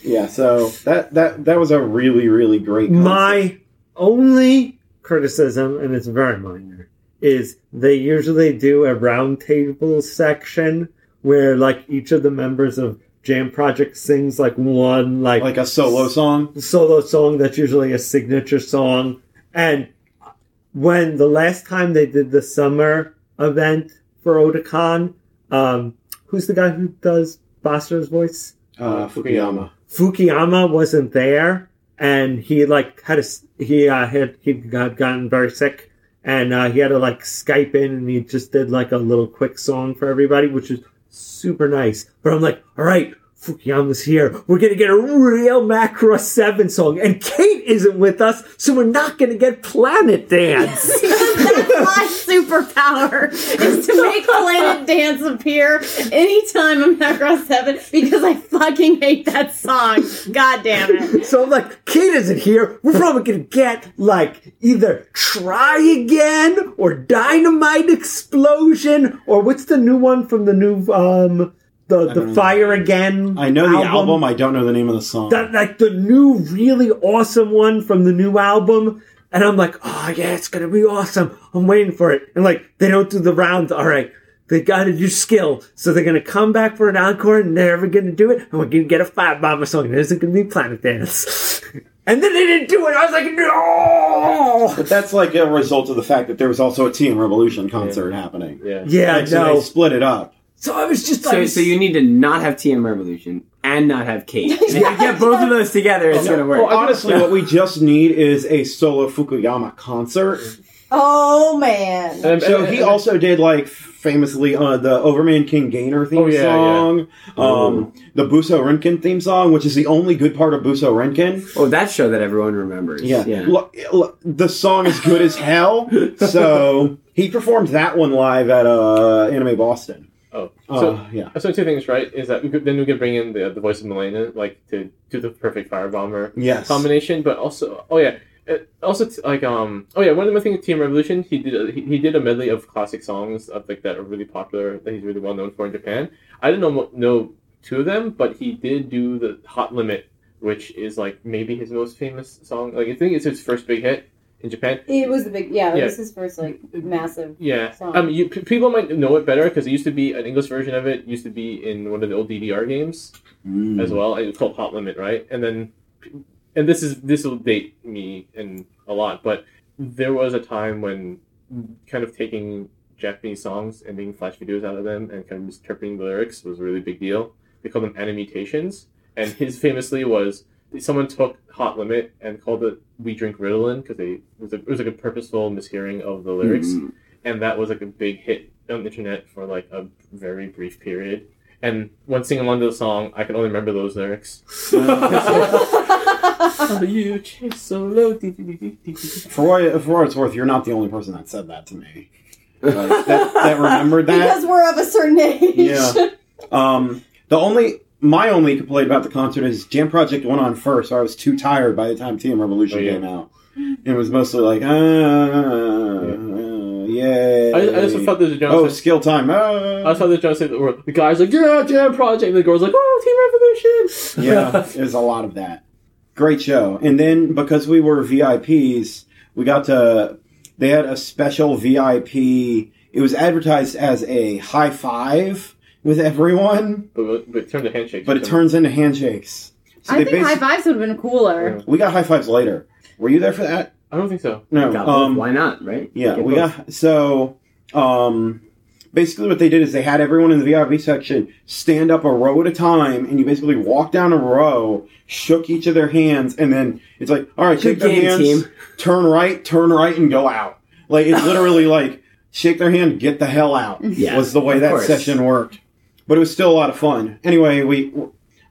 Yeah, so that that that was a really really great. Concert. My only criticism, and it's very minor, is they usually do a roundtable section where, like, each of the members of Jam Project sings like one like Like a solo song. solo song that's usually a signature song. And when the last time they did the summer event for Otakon, um, who's the guy who does Basara's voice? Uh, Fukuyama. Fukuyama wasn't there, and he like had a he uh, had he got gotten very sick, and uh, he had to like Skype in, and he just did like a little quick song for everybody, which is super nice. But I'm like, all right. Fukuyama's here. We're gonna get a real Macross 7 song. And Kate isn't with us, so we're not gonna get Planet Dance. That's my superpower is to make Planet Dance appear anytime I'm at Cross 7 because I fucking hate that song. God damn it. So I'm like, Kate isn't here. We're probably gonna get like either Try Again or Dynamite Explosion or what's the new one from the new um the don't the know. Fire Again. I know the album. I don't know the name of the song. that like the new really awesome one from the new album. And I'm like, oh yeah, it's gonna be awesome. I'm waiting for it. And like, they don't do the round. All right, they gotta do skill. So they're gonna come back for an encore and they're never gonna do it. And we're gonna get a Fire Bomber song. And it isn't gonna be Planet Dance. and then they didn't do it. I was like, no. But that's like a result of the fact that there was also a TM Revolution concert happening. Yeah. Yeah, Like, so they split it up. So I was just So, like, so you need to not have TM Revolution and not have Kate. And if you get both of those together, it's gonna work. Well, honestly, what we just need is a solo Fukuyama concert. Oh man. And- So he also did like famously uh, the Overman King Gainer theme Oh, yeah, song, um, the Buso Renkin theme song, which is the only good part of Buso Renkin. oh, that show that everyone remembers. Yeah, yeah. Look, look, the song is good as hell. So he performed that one live at uh, Anime Boston. Oh, Uh, so yeah, so two things, right? Is that we could, then we could bring in the the voice of Milena, like to do the perfect firebomber yes. combination, but also oh yeah. uh, Also, t- like um, oh yeah, one of the things with TM Revolution, he did a, he, he did a medley of classic songs of like that are really popular that he's really well known for in Japan. I didn't know know two of them, but he did do the Hot Limit, which is like maybe his most famous song. Like I think it's his first big hit in Japan. It was the big, yeah, Yeah. this is his first, like, massive. Yeah, Song. um, you, p- people might know it better because it used to be an English version of it. Used to be in one of the old DDR games Mm. as well. It's called Hot Limit, right? And then, and this is this will date me in a lot, but there was a time when kind of taking Japanese songs and making flash videos out of them and kind of misinterpreting the lyrics was a really big deal. They called them animutations, and his famously was someone took Hot Limit and called it "We Drink Ritalin" because they it was, a, it was like a purposeful mishearing of the lyrics Mm. and that was like a big hit on the internet for like a very brief period. And when singing along to the song, I can only remember those lyrics. Oh, you chase so low. For what, for what it's worth, you're not the only person that said that to me. Like, that, that remembered that. Because we're of a certain age. Yeah. Um, the only my only complaint about the concert is Jam Project went on first, so I was too tired by the time TM Revolution Oh, yeah. came out. It was mostly like, ah, yay. I, I just thought there's a oh, John. skill time. Ah. I just thought there's John say the. The guy's like, yeah, Jam Project. And the girl's like, oh, TM Revolution. yeah, there's a lot of that. Great show. And then because we were VIPs, we got to. They had a special VIP. It was advertised as a high five with everyone, but, but it turns into handshakes. but it turns into handshakes. So I they think high fives would have been cooler. We got high fives later. Were you there for that? I don't think so. No. Um, Why not? Right? yeah, Get we both. got so. Um, basically, what they did is they had everyone in the VIP section stand up a row at a time, and you basically walk down a row, shook each of their hands, and then it's like, all right, shake Good their hands, team. turn right, turn right, and go out. Like it's literally like shake their hand, get the hell out. Yeah, was the way that course. session worked. But it was still a lot of fun. Anyway, we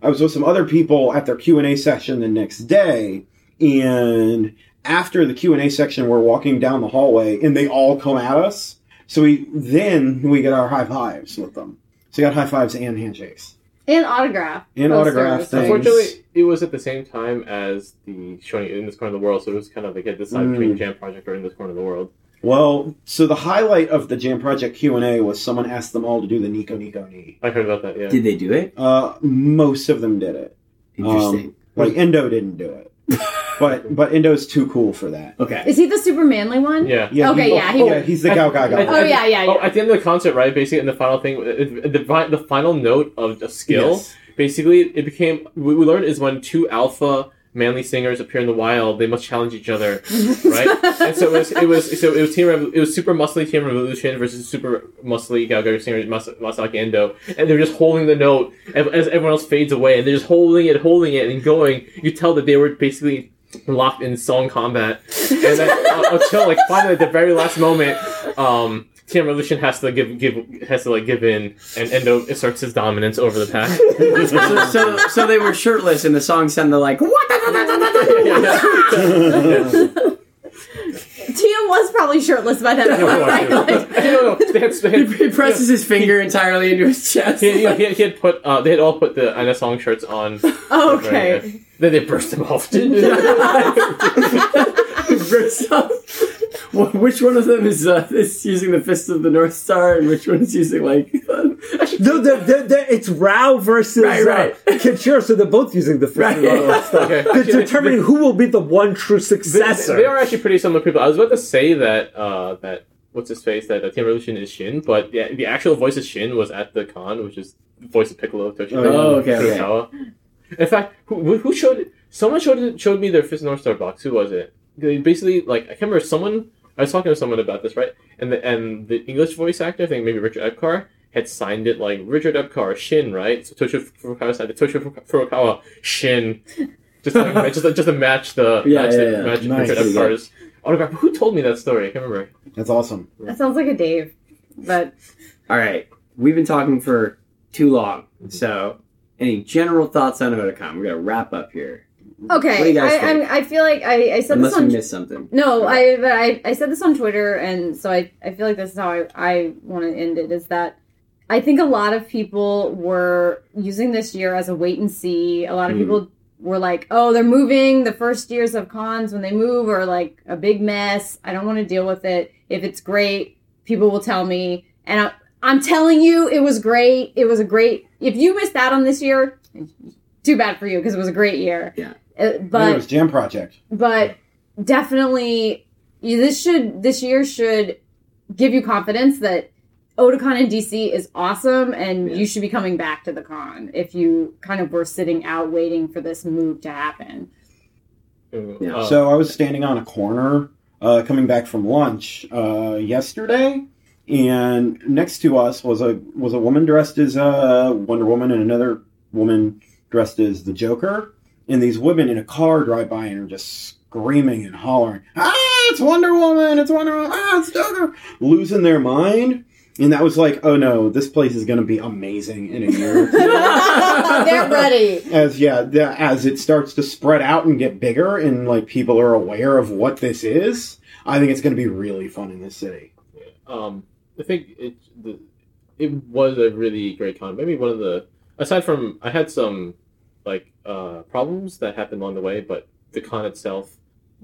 I was with some other people at their Q and A session the next day, and after the Q and A section, we're walking down the hallway, and they all come at us. So we then we get our high fives with them. So we got high fives and handshakes And autograph. and posters. autograph things. Unfortunately, it was at the same time as the showing in this corner of the world, so it was kind of like at this side Mm. between Jam Project or in this corner of the world. Well, so the highlight of the Jam Project Q and A was someone asked them all to do the Nico Nico Ni. I heard about that. Yeah. Did they do it? Uh, most of them did it. Interesting. Um, like Endo didn't do it, but but Endo's too cool for that. okay. Is he the super manly one? yeah. Yeah, Okay, he- yeah, he- oh, yeah, he's the Gao Gao I- Gao. Oh, yeah, yeah, Oh, at the end of the concert, right? Basically, in the final thing, the, the, the final note of the skill, Yes. basically it became what we learned is when two alpha manly singers appear in the wild, they must challenge each other, right? and so it was it was so it was team Revo- it was super muscly TM Revolution versus super muscly GaoGaiGar singer Mas- Masaaki Endo, and they're just holding the note as as everyone else fades away, and they're just holding it, holding it, and going. You tell that they were basically locked in song combat, and then uh, until like finally at the very last moment, um. TM Revolution has to give give has to like give in, and Endo asserts his dominance over the pack. so, so, so they were shirtless, and the song sounded like what? Tio was probably shirtless by that point. right? Like, no, no, they had, they had, He presses his finger entirely into his chest. he, he, he had put uh, they had all put the anisong shirts on. oh, okay. Then they burst them off. Well, which one of them is uh, is using the fist of the North Star, and which one is using like? No, they're, they're, they're, it's Raoh versus Right, right. Uh, Kenshiro, so they're both using the fist Right. of the North Star. Okay. They're determining who will be the one true successor. they are actually pretty similar people. I was about to say that uh, that what's his face that uh, TM Revolution is Shin, but the, the actual voice of Shin was at the con, which is the voice of Piccolo Toshio. Oh, okay, okay. In fact, who, who showed it? Someone showed showed me their Fist North Star box. Who was it? They basically like I can't remember. Someone I was talking to someone about this, right? And the and the English voice actor, I think maybe Richard Epcar, had signed it like Richard Epcar Shin, right? So Toshio Furukawa signed it. Toshio Furukawa Shin, just to, like, just just to match the Yeah, match, yeah, the, yeah. match Nice. Richard Epcar's autograph. Who told me that story? I can't remember. That's awesome. That sounds like a Dave. But All right, we've been talking for too long. So, any general thoughts on Otakon? We're gonna wrap up here, What do okay, you guys I, think? I'm, I feel like I, I said unless this on missed something. No, I, but I I said this on Twitter, and so I, I feel like this is how I, I want to end it. Is that I think a lot of people were using this year as a wait and see. A lot of Mhm. people were like, "Oh, they're moving. The first years of cons when they move are like a big mess. I don't want to deal with it. If it's great, people will tell me." And I, I'm telling you, it was great. It was a great. If you missed out on this year, too bad for you because it was a great year. Yeah. Uh, But, but it was Jam Project. but definitely this should this year should give you confidence that Otakon in DC is awesome and Yeah. you should be coming back to the con if you kind of were sitting out waiting for this move to happen. Yeah. Uh, So I was standing on a corner uh, coming back from lunch uh, yesterday, and next to us was a was a woman dressed as uh, Wonder Woman and another woman dressed as the Joker. And these women in a car drive by and are just screaming and hollering, "Ah, it's Wonder Woman! It's Wonder Woman! Ah, it's Joker!" Losing their mind. And that was like, oh no, this place is going to be amazing in a year. or two." Get ready. as yeah the, as it starts to spread out and get bigger and like people are aware of what this is i think it's going to be really fun in this city um, I think it the, it was a really great con. Maybe one of the aside from I had some like uh, problems that happened along the way, but the con itself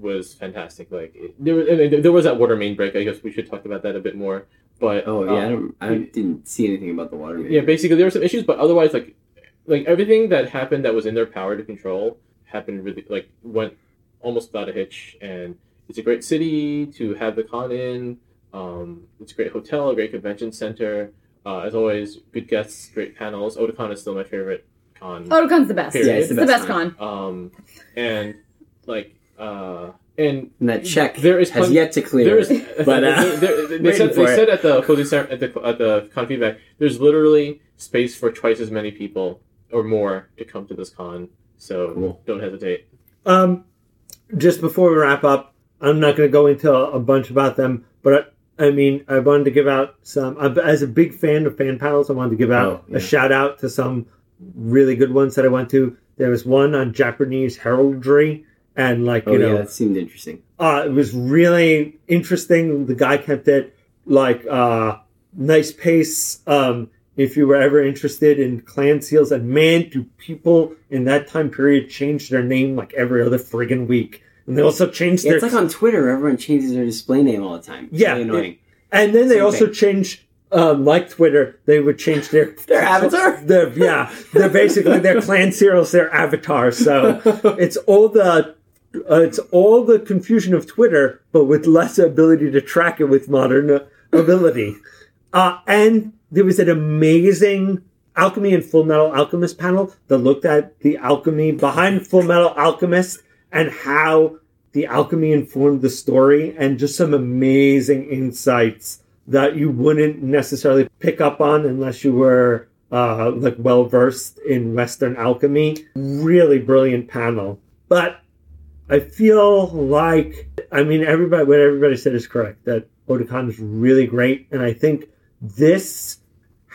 was fantastic. Like it, there, was- and there was that water main break. I guess we should talk about that a bit more. But Oh yeah, I, um, don't, I didn't see anything about the water. Main. Yeah, basically there were some issues, but otherwise, like like everything that happened that was in their power to control happened really like went almost without a hitch. And it's a great city to have the con in. Um, it's a great hotel, a great convention center. Uh, as always, good guests, great panels. Otakon is still my favorite con. Otakon's the best. Period. Yeah, it's the best con. Um, and like uh, and and that check there is has plen- yet to clear. there is, but uh, there- there- they, said, they said at the closing cer- at the at the con feedback, there's literally space for twice as many people or more to come to this con. So Cool. don't hesitate. Um, just before we wrap up, I'm not going to go into a bunch about them, but I, I mean, I wanted to give out some. I- As a big fan of fan panels, I wanted to give out Oh, yeah. a shout out to some really good ones that I went to. There was one on Japanese heraldry, and like oh you yeah, know, that seemed interesting. uh, it was really interesting. The guy kept it like uh, nice pace. Um, if you were ever interested in clan seals, and man, do people in that time period change their name like every other friggin' week? And they also changed Yeah, their it's like on Twitter, everyone changes their display name all the time. It's Yeah, really annoying. And then they also thing. changed, um, like Twitter, they would change their Their avatar? Their yeah, they're basically their clan serials, their avatars. So it's all the uh, it's all the confusion of Twitter, but with less ability to track it with modern uh, ability. Uh, and there was an amazing Alchemy and Full Metal Alchemist panel that looked at the alchemy behind Full Metal Alchemist and how the alchemy informed the story, and just some amazing insights that you wouldn't necessarily pick up on unless you were uh, like well versed in Western alchemy. Really brilliant panel, but I feel like I mean everybody what everybody said is correct that Otakon is really great, and I think this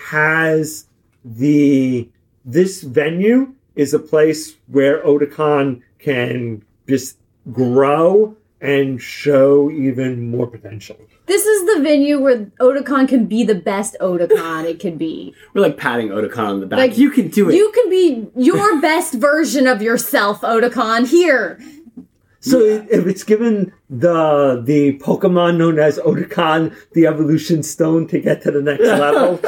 has the this venue is a place where Otakon can just grow and show even more potential. This is the venue where Otakon can be the best Otakon it can be. We're like patting Otakon on the back. Like, you can do it. You can be your best version of yourself, Otakon. Here. So if it's given the the Pokemon known as Otakon the evolution stone to get to the next level.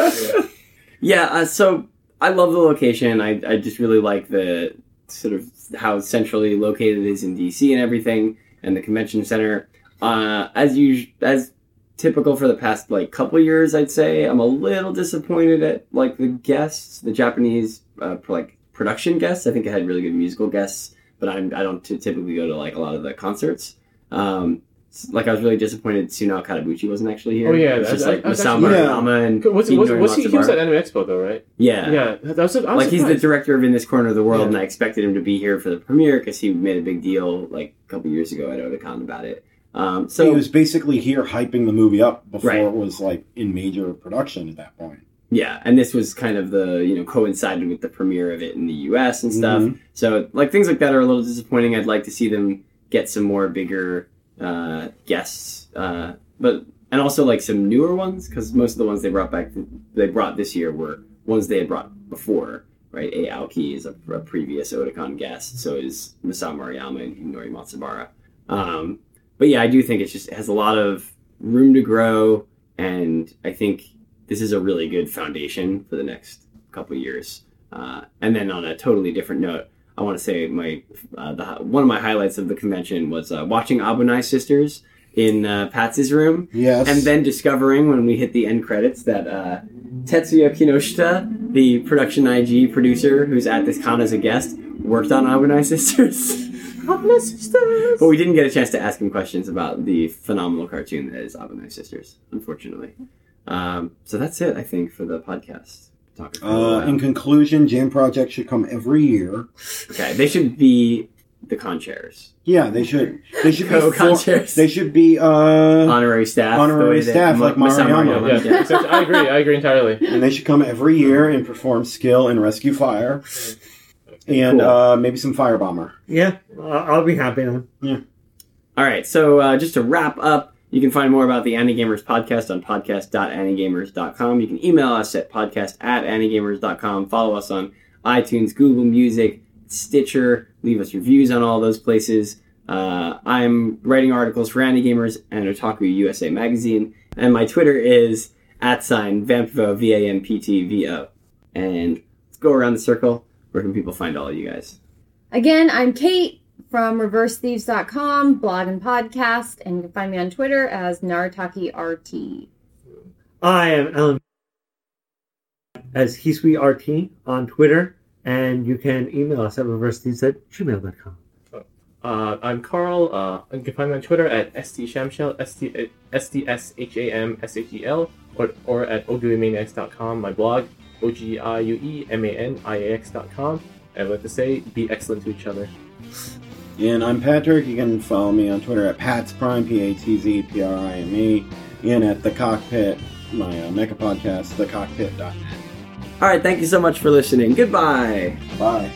Yeah, uh, so I love the location. I, I just really like the sort of how centrally located it is in DC and everything, and the convention center. Uh, as you as typical for the past like couple years, I'd say I'm a little disappointed at like the guests, the Japanese uh, like production guests. I think it had really good musical guests, but I'm I don't t- typically go to like a lot of the concerts. Um, like I was really disappointed Sunao Katabuchi wasn't actually here. Oh, yeah, it's just I- like I- I was Masao actually- Yeah. Maruyama and Was, was, Hidenori was he, he was at Anime Expo though, right? yeah, Yeah, that was, I was like he's the director of In This Corner of the World, Yeah. and I expected him to be here for the premiere because he made a big deal like a couple years ago at Otakon about it. Um, So he was basically here hyping the movie up before Right. it was like in major production at that point. yeah, and this was kind of the you know coincided with the premiere of it in the U.S. and stuff. Mhm. So like things like that are a little disappointing. I'd like to see them get some more bigger uh, guests, uh, but and also like some newer ones because most of the ones they brought back they brought this year were ones they had brought before. Right. Aoki is a, a previous Otakon guest, so is Masao Maruyama and Hidenori Matsubara. Um, but yeah, I do think just it has a lot of room to grow, and I think this is a really good foundation for the next couple years. Uh, and then on a totally different note, I want to say my uh, the, one of my highlights of the convention was uh, watching Abunai Sisters in uh, Pat's room, Yes. and then discovering when we hit the end credits that uh, Tetsuya Kinoshita, the production IG producer who's at this con as a guest, worked on Abunai Sisters. Abunai Sisters. But we didn't get a chance to ask him questions about the phenomenal cartoon that is Abunai Sisters, unfortunately. Um, so that's it, I think, for the podcast. Talking uh, in conclusion, Jam Project should come every year. okay, they should be the con chairs, Yeah, they should. They should be. Co-con for- chairs. they should be. Uh, honorary staff, Honorary the way staff, Ma- like Masao Maruyama. Yeah, yeah. exactly. I agree. I agree entirely. and they should come every year and perform skill and rescue fire, and Cool. uh, maybe some fire bomber. Yeah, I- I'll be happy. On. All right, so uh, just to wrap up, you can find more about the Ani-Gamers podcast on podcast.anigamers.com. You can email us at podcast at antigamers.com. Follow us on iTunes, Google Music, Stitcher. Leave us reviews on all those places. Uh, I'm writing articles for Ani-Gamers and Otaku USA magazine, and my Twitter is at sign Vamptvo, V A M P T V O. And let's go around the circle. Where can people find all of you guys? Again, I'm Kate from ReverseThieves.com, blog and podcast, and you can find me on Twitter as NarutakiRT. I am Alan as HisuiRT on Twitter, and you can email us at reversethieves at gmail.com. Uh, I'm Carl. Uh, you can find me on Twitter at SDShamshel, S-T- S-T-S-H-A-M-S-H-E-L, or, or at ogiuemaniax.com, my blog, E O-G-I-U-E-M-A-N-I-A-X.com. I'd like to say, be excellent to each other. And I'm Patrick. You can follow me on Twitter at PatzPrime, P A T Z P R I M E, and at The Cockpit, my uh, mecha podcast, thecockpit.net. All right, thank you so much for listening. Goodbye. Bye.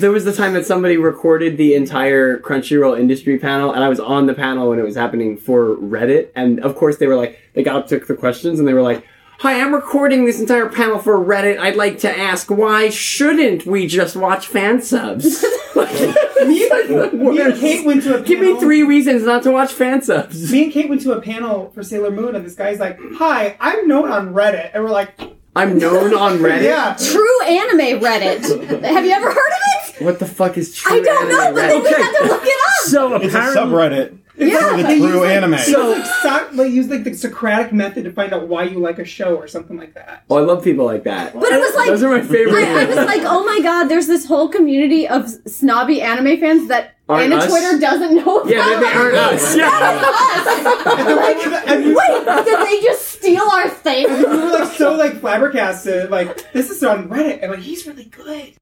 There was the time that somebody recorded the entire Crunchyroll industry panel, and I was on the panel when it was happening for Reddit. And of course, they were like, they got up, took the questions, and they were like, Hi, I'm recording this entire panel for Reddit. I'd like to ask, why shouldn't we just watch fan subs? Like, me, me and. Kate went to a panel. Give me three reasons not to watch fan subs. Me and Kate went to a panel for Sailor Moon, and this guy's like, "Hi, I'm known on Reddit," and we're like, I'm known on Reddit. "Yeah." True anime Reddit. Have you ever heard of it? What the fuck is true? I don't know, but Reddit? then we Okay. had to look it up. So It's a apparently, subreddit Yeah, for the they use, true like- anime. They So- use, like, so, like, use like the Socratic method to find out why you like a show or something like that. Oh, I love people like that. But it was like Those are my favorite. I, I was like, oh my god, there's this whole community of snobby anime fans that Aren't Anna us? Twitter doesn't know about. Yeah, they- they aren't us. Like, And you- wait, did they just steal our thing? we were like so like flabbergasted. Like this is on Reddit, and like he's really good.